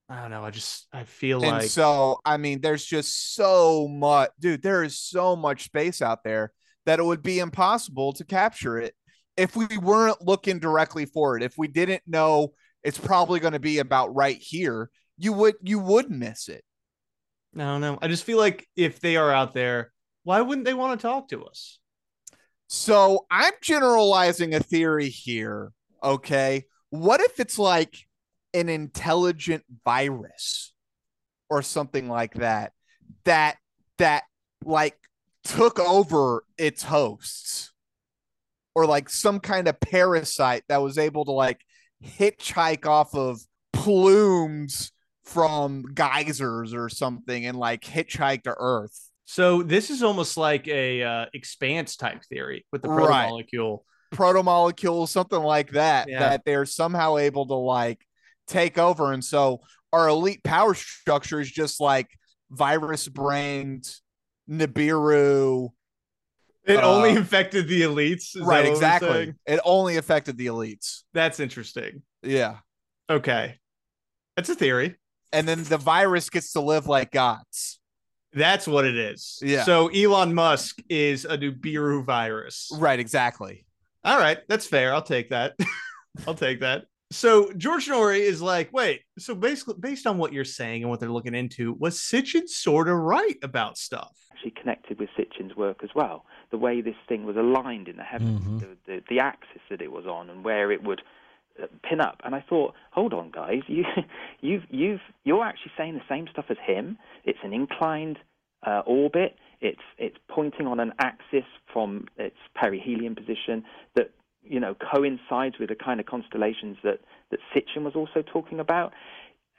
I don't know. I just I feel And like so, I mean, there's just so much, dude, there is so much space out there that it would be impossible to capture it if we weren't looking directly for it. If we didn't know it's probably going to be about right here, you would you would miss it. I don't know. I just feel like if they are out there, why wouldn't they want to talk to us? So, I'm generalizing a theory here, okay? What if it's like an intelligent virus or something like that that that like took over its hosts or like some kind of parasite that was able to like hitchhike off of plumes from geysers or something and like hitchhike to earth So this is almost like a uh, expanse type theory with the Right. protomolecule. protomolecules something like that Yeah. that they're somehow able to like take over and so our elite power structure is just like virus brained nibiru It Uh, only affected the elites. Right exactly it only affected the elites That's interesting. yeah Okay, that's a theory. and then the virus gets to live like gods That's what it is. Yeah. So Elon Musk is a Nibiru virus. right exactly All right, that's fair. I'll take that. I'll take that. So George Noory is like, wait. So basically, based on what you're saying and what they're looking into, was Sitchin sort of right about stuff? actually connected with Sitchin's work as well. The way this thing was aligned in the heavens, Mhm. the, the, the axis that it was on, and where it would uh, pin up. And I thought, hold on, guys, you, you've, you've, you're actually saying the same stuff as him. It's an inclined uh, orbit. It's, it's pointing on an axis from its perihelion position that you know, coincides with the kind of constellations that that Sitchin was also talking about.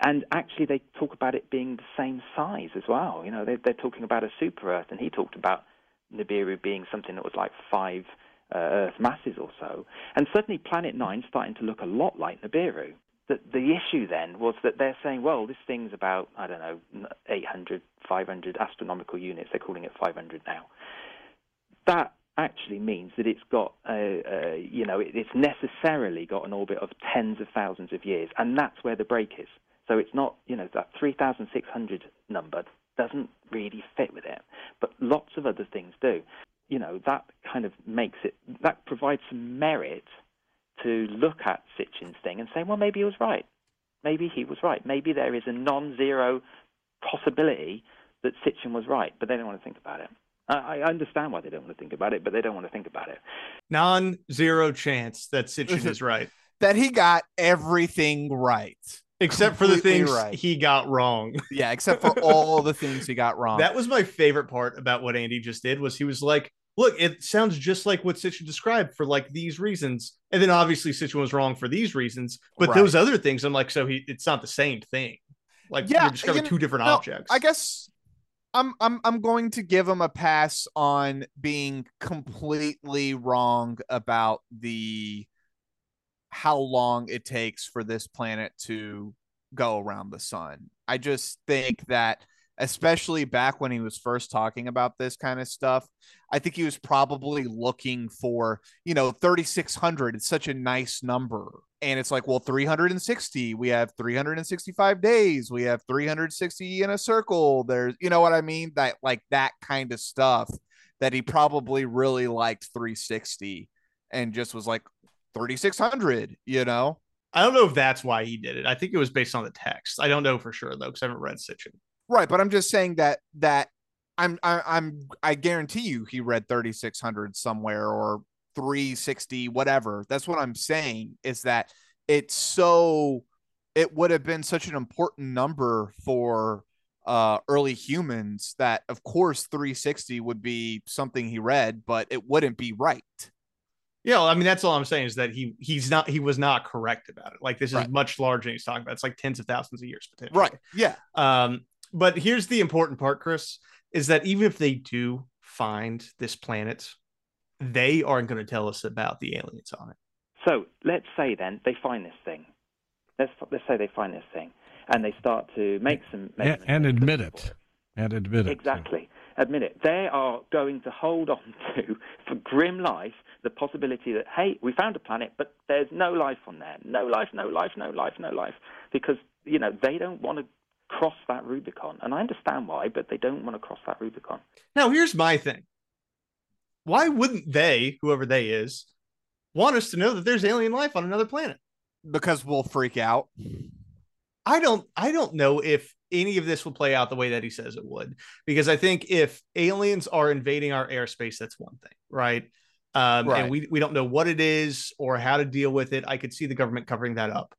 And actually, they talk about it being the same size as well. You know, they, they're talking about a super Earth, and he talked about Nibiru being something that was like five uh, Earth masses or so. And suddenly, Planet Nine starting to look a lot like Nibiru. The, the issue then was that they're saying, well, this thing's about, I don't know, 800, 500 astronomical units. They're calling it 500 now. That actually means that it's got, a, you know, it's necessarily got an orbit of tens of thousands of years, and that's where the break is. So it's not, you know, that 3,600 number doesn't really fit with it, but lots of other things do. You know, that kind of makes it, that provides some merit to look at Sitchin's thing and say, well, maybe he was right. Maybe he was right. Maybe there is a non zero possibility that Sitchin was right, but they don't want to think about it. I, understand why they don't want to think about it, but they don't want to think about it. Non zero chance that Sitchin is right. That he got everything right. Except for the things right. he got wrong. Yeah, except for all the things he got wrong. That was my favorite part about what Andy just did was he was like, look, it sounds just like what Sitchin described for like these reasons. And then obviously Sitchin was wrong for these reasons. But right. those other things, I'm like, so he it's not the same thing. Like yeah, you're discovering you know, two different no, objects. I guess I'm I'm I'm going to give him a pass on being completely wrong about the how long it takes for this planet to go around the sun. I just think that especially back when he was first talking about this kind of stuff, I think he was probably looking for, you know, 3600 it's such a nice number. And it's like well 360 we have 365 days. We have 360 in a circle. There's you know what i mean? That like that kind of stuff that he probably really liked 360 and just was like 3600 you know? I don't know if that's why he did it. I think it was based on the text. I don't know for sure though because i haven't read Sitchin. Right but i'm just saying that that i'm I, i'm i guarantee you he read 3600 somewhere or 360 whatever. That's what i'm saying is that it's so it would have been such an important number for uh, early humans that of course 360 would be something he read but it wouldn't be right. Yeah i mean that's all i'm saying is that he he's not he was not correct about it. Like this is right. much larger than he's talking about. It's like tens of thousands of years potentially. Right yeah. Um but here's the important part chris is that even if they do find this planet they aren't going to tell us about the aliens on it. So let's say then they find this thing. Let's let's say they find this thing, and they start to make some and, and admit it, and admit it exactly. Admit it. They are going to hold on to, for grim life, the possibility that hey, we found a planet, but there's no life on there. No life, no life, no life, no life, because you know they don't want to cross that Rubicon, and I understand why, but they don't want to cross that Rubicon. Now, here's my thing why wouldn't they, whoever they is, want us to know that there's alien life on another planet? Because we'll freak out. I don't I don't know if any of this will play out the way that he says it would because I think if aliens are invading our airspace that's one thing, right? Um, right. and we we don't know what it is or how to deal with it. I could see the government covering that up.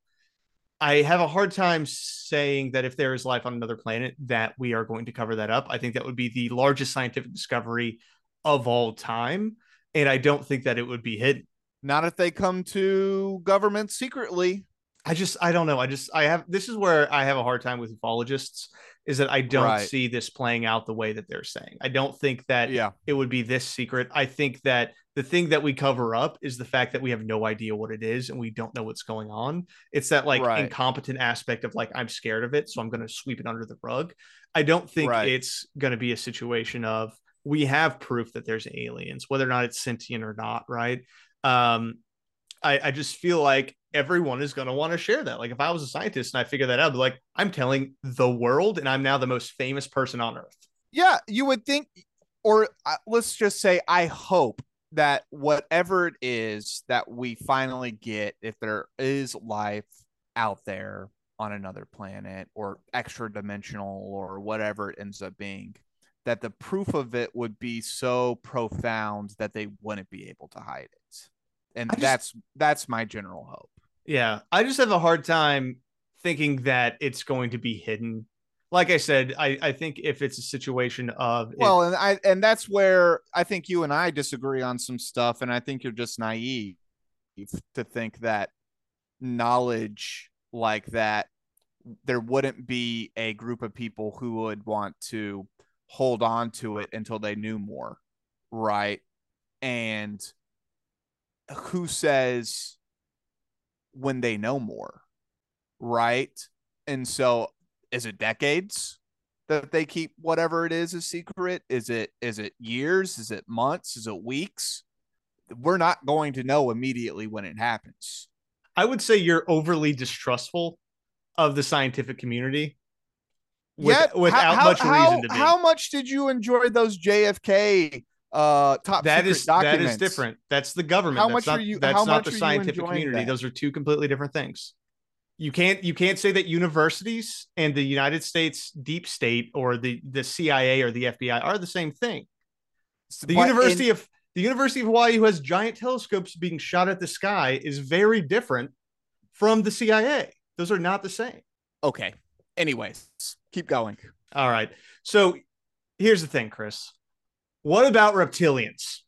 I have a hard time saying that if there is life on another planet that we are going to cover that up. I think that would be the largest scientific discovery of all time. And I don't think that it would be hidden. Not if they come to government secretly. I just I don't know. I just I have this is where I have a hard time with ufologists is that I don't right. see this playing out the way that they're saying. I don't think that yeah. it would be this secret. I think that the thing that we cover up is the fact that we have no idea what it is and we don't know what's going on. It's that like right. incompetent aspect of like I'm scared of it, so I'm going to sweep it under the rug. I don't think right. it's going to be a situation of we have proof that there's aliens, whether or not it's sentient or not, right? Um, I, I just feel like everyone is going to want to share that. Like if I was a scientist and I figure that out, I'd like I'm telling the world, and I'm now the most famous person on earth. Yeah, you would think, or uh, let's just say, I hope that whatever it is that we finally get, if there is life out there on another planet or extra dimensional or whatever it ends up being, that the proof of it would be so profound that they wouldn't be able to hide it. And just, that's that's my general hope. Yeah. I just have a hard time thinking that it's going to be hidden. Like I said, I, I think if it's a situation of well, and I and that's where I think you and I disagree on some stuff, and I think you're just naive. to think that knowledge like that there wouldn't be a group of people who would want to hold on to it until they knew more, right? And who says when they know more, right? And so is it decades that they keep whatever it is a secret? Is it is it years? Is it months? Is it weeks? We're not going to know immediately when it happens. I would say you're overly distrustful of the scientific community. With, Yet, without how, much how, reason to be. How much did you enjoy those JFK uh top that is documents? that is different. That's the government. How that's much not, are you? That's not the scientific community. That? Those are two completely different things. You can't you can't say that universities and the United States deep state or the the CIA or the FBI are the same thing. The but University in, of the University of Hawaii, who has giant telescopes being shot at the sky, is very different from the CIA. Those are not the same. Okay. Anyways, keep going. All right. So here's the thing, Chris. What about reptilians?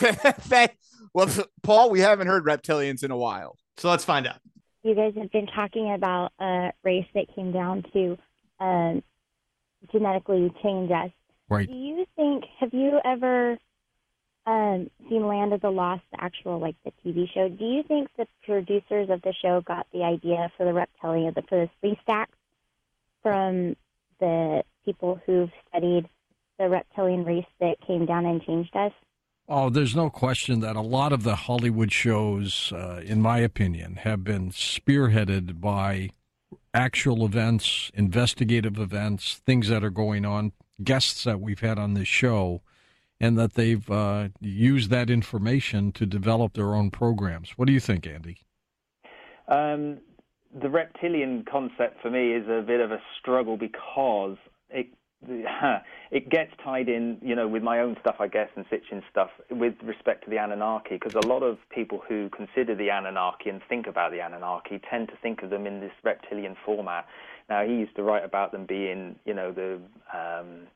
well, Paul, we haven't heard reptilians in a while. So let's find out. You guys have been talking about a race that came down to um, genetically change us. Right. Do you think, have you ever um, seen Land of the Lost, the actual like the TV show. Do you think the producers of the show got the idea for the reptilian, the, for the Sleestaks from the people who've studied the reptilian race that came down and changed us? Oh, there's no question that a lot of the Hollywood shows, uh, in my opinion, have been spearheaded by actual events, investigative events, things that are going on, guests that we've had on this show and that they've uh, used that information to develop their own programs. What do you think, Andy? Um, the reptilian concept for me is a bit of a struggle because it it gets tied in, you know, with my own stuff, I guess, and Sitchin's stuff with respect to the Anunnaki, because a lot of people who consider the Anunnaki and think about the Anunnaki tend to think of them in this reptilian format. Now, he used to write about them being, you know, the, um,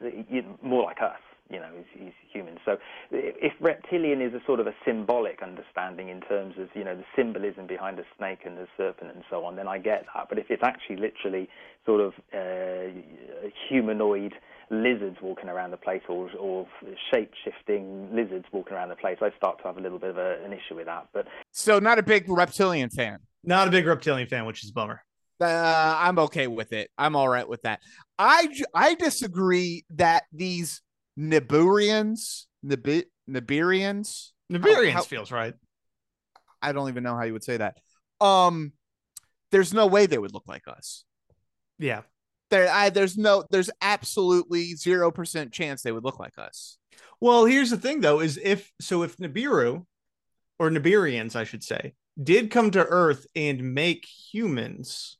the more like us, you know, he's, he's human. So if reptilian is a sort of a symbolic understanding in terms of, you know, the symbolism behind a snake and a serpent and so on, then I get that. But if it's actually literally sort of uh, humanoid lizards walking around the place or, or shape-shifting lizards walking around the place, I start to have a little bit of a, an issue with that. But So not a big reptilian fan? Not a big reptilian fan, which is bummer. Uh, I'm okay with it. I'm all right with that. I I disagree that these Niburians, Nib- Nibirians. Nibirians how, how, feels right. I don't even know how you would say that. Um, there's no way they would look like us. Yeah. There, I, there's no, there's absolutely zero percent chance they would look like us. Well, here's the thing, though, is if so, if Nibiru or Nibirians, I should say, did come to Earth and make humans,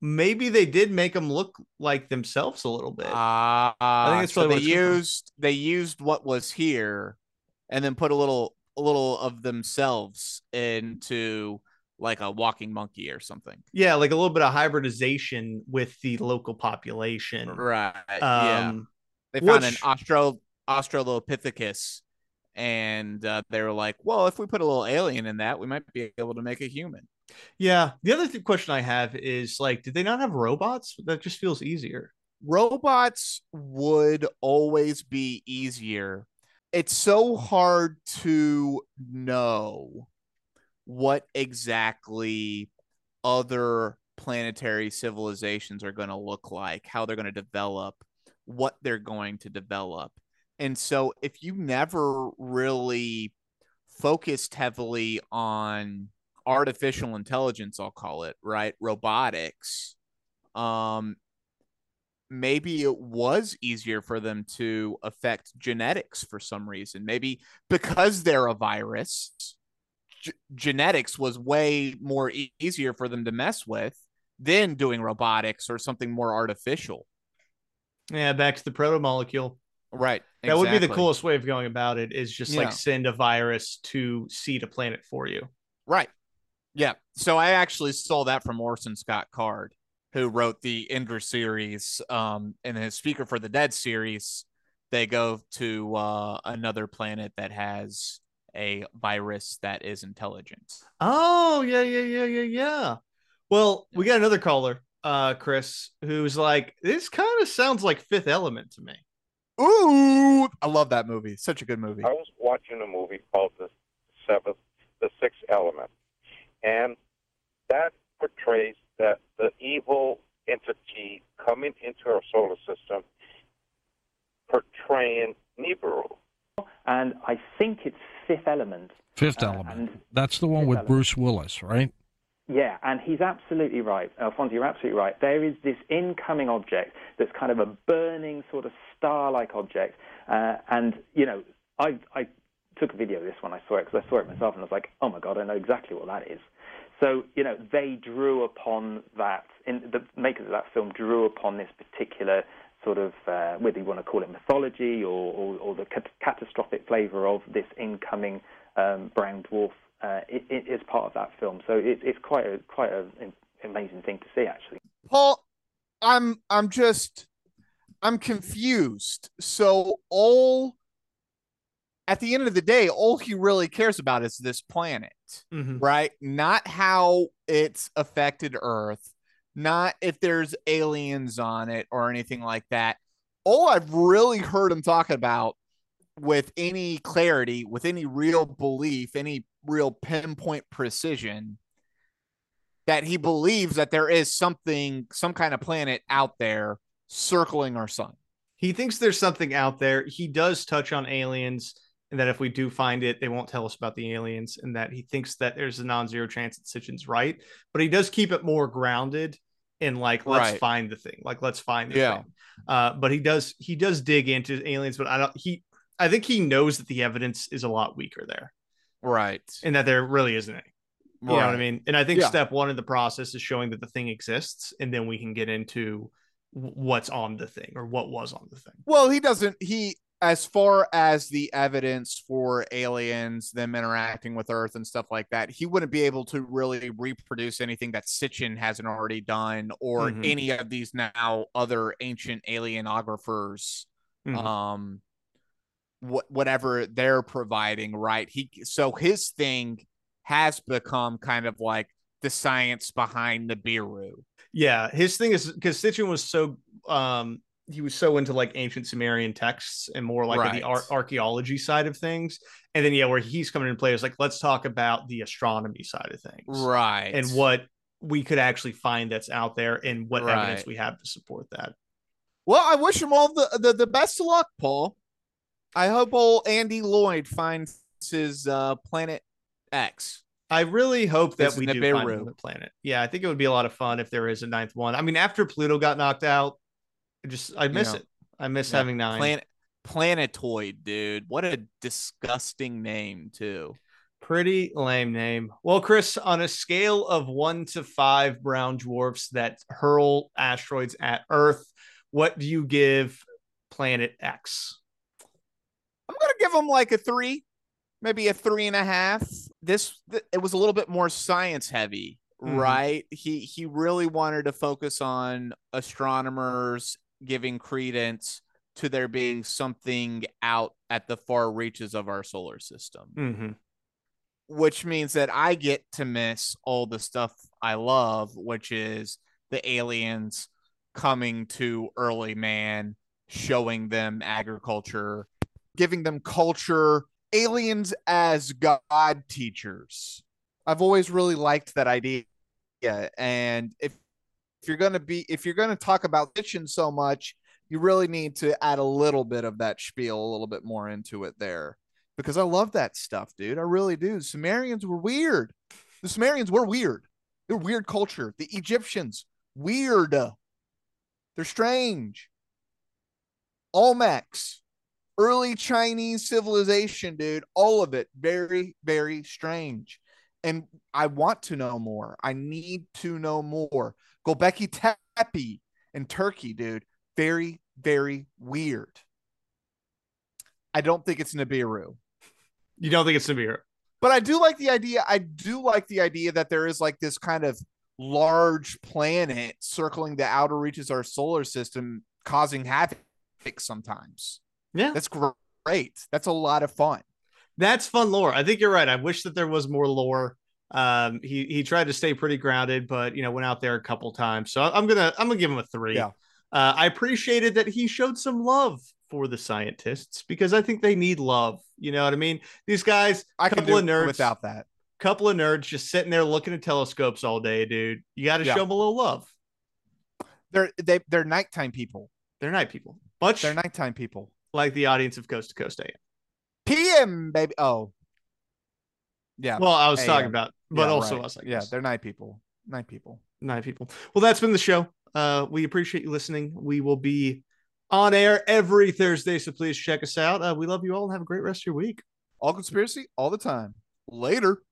maybe they did make them look like themselves a little bit. Uh, I think it's so they used they used what was here and then put a little a little of themselves into like a walking monkey or something. Yeah, like a little bit of hybridization with the local population. Right. Um, yeah. They found which... an Austro Australopithecus and uh, they were like, "Well, if we put a little alien in that, we might be able to make a human." Yeah. The other th- question I have is like, did they not have robots? That just feels easier. Robots would always be easier. It's so hard to know what exactly other planetary civilizations are going to look like, how they're going to develop, what they're going to develop. And so if you never really focused heavily on artificial intelligence i'll call it right robotics um maybe it was easier for them to affect genetics for some reason. Maybe because they're a virus g- genetics was way more e- easier for them to mess with than doing robotics or something more artificial. Yeah back to the proto molecule right that exactly. would be the coolest way of going about it is just yeah. like send a virus to seed a planet for you. Right yeah. So I actually stole that from Orson Scott Card, who wrote the Ender series. Um, in his Speaker for the Dead series, they go to uh, another planet that has a virus that is intelligent. Oh yeah, yeah, yeah, yeah, yeah. Well, we got another caller, uh, Chris, who's like, this kind of sounds like Fifth Element to me. Ooh, I love that movie. Such a good movie. I was watching a movie called The Seventh, The Sixth Element, and that portrays that the evil entity coming into our solar system, portraying Nibiru. And I think it's Fifth Element. Fifth Uh, Element. That's the one with Element. Bruce Willis, right? Yeah, and he's absolutely right. Alfonso, you're absolutely right. There is this incoming object that's kind of a burning sort of star-like object, uh, and you know, I I took a video of this when I saw it because I saw it myself, and I was like, oh my god, I know exactly what that is. So you know, they drew upon that. In the makers of that film drew upon this particular sort of uh, whether you want to call it mythology or or, or the cat- catastrophic flavour of this incoming um, brown dwarf uh, it, it is part of that film. So it, it's quite a quite an amazing thing to see, actually. Paul, I'm I'm just I'm confused. So all at the end of the day, all he really cares about is this planet, Mm-hmm. right? Not how it's affected Earth, not if there's aliens on it or anything like that. All I've really heard him talk about with any clarity, with any real belief, any real pinpoint precision, that he believes that there is something, some kind of planet out there circling our sun. He thinks there's something out there. He does touch on aliens, and that if we do find it, they won't tell us about the aliens, and that he thinks that there's a non-zero chance that Sitchin's right. But he does keep it more grounded in like, let's Right. find the thing. Like, let's find the Yeah. thing. Uh, but he does he does dig into aliens, but I don't he I think he knows that the evidence is a lot weaker there, Right. and that there really isn't any. You know what I mean? And I think Yeah. step one in the process is showing that the thing exists, and then we can get into what's on the thing or what was on the thing. Well, he doesn't. He, as far as the evidence for aliens, them interacting with Earth and stuff like that, he wouldn't be able to really reproduce anything that Sitchin hasn't already done, or Mhm. any of these now other ancient alienographers. Mhm. Um, what whatever they're providing, right? He so his thing has become kind of like the science behind Nibiru. Yeah, his thing is because Sitchin was so um he was so into like ancient Sumerian texts and more like the ar- archaeology side of things, and then yeah, where he's coming into play is like let's talk about the astronomy side of things, Right. and what we could actually find that's out there and what evidence we have to support that. Well, I wish him all the, the the best of luck, Paul. I hope old Andy Lloyd finds his uh planet X. I really hope that It's we do Nibiru. find another planet. Yeah, I think it would be a lot of fun if there is a ninth one. I mean, after Pluto got knocked out, just I miss Yeah. it. I miss Yeah, having nine. Planet Planetoid, dude. What a disgusting name, too. Pretty lame name. Well, Chris, on a scale of one to five brown dwarfs that hurl asteroids at Earth, what do you give Planet X? I'm gonna give him like a three, maybe a three and a half. This th- it was a little bit more science heavy, Mhm. right? He he really wanted to focus on astronomers giving credence to there being something out at the far reaches of our solar system, Mm-hmm. which means that I get to miss all the stuff I love, which is the aliens coming to early man, showing them agriculture, giving them culture, aliens as God teachers. I've always really liked that idea. And if if you're gonna be if you're gonna talk about fiction so much, you really need to add a little bit of that spiel, a little bit more into it there. Because I love that stuff, dude. I really do. Sumerians were weird. The Sumerians were weird. They're weird culture. The Egyptians, weird. They're strange. Olmecs, early Chinese civilization, dude. All of it very, very strange. And I want to know more. I need to know more. Gobekli Tepe in Turkey, dude. Very, very weird. I don't think it's Nibiru. You don't think it's Nibiru? But I do like the idea. I do like the idea that there is like this kind of large planet circling the outer reaches of our solar system, causing havoc sometimes. Yeah. That's great. That's a lot of fun. That's fun lore. I think you're right. I wish that there was more lore. Um, he he tried to stay pretty grounded, but you know went out there a couple times. So I'm gonna I'm gonna give him a three. Yeah. Uh, I appreciated that he showed some love for the scientists because I think they need love. You know what I mean? These guys, I couple of nerds without that. couple of nerds just sitting there looking at telescopes all day, dude. You got to Yeah. show them a little love. They're they they're nighttime people. They're night people, much They're nighttime people. like the audience of Coast to Coast AM. PM baby. Oh, yeah. Well, I was talking about, but Yeah, also right. us. I yeah, they're night people. Night people. nine people. Well, that's been the show. Uh, we appreciate you listening. We will be on air every Thursday, so please check us out. Uh, we love you all and have a great rest of your week. All conspiracy all the time. Later.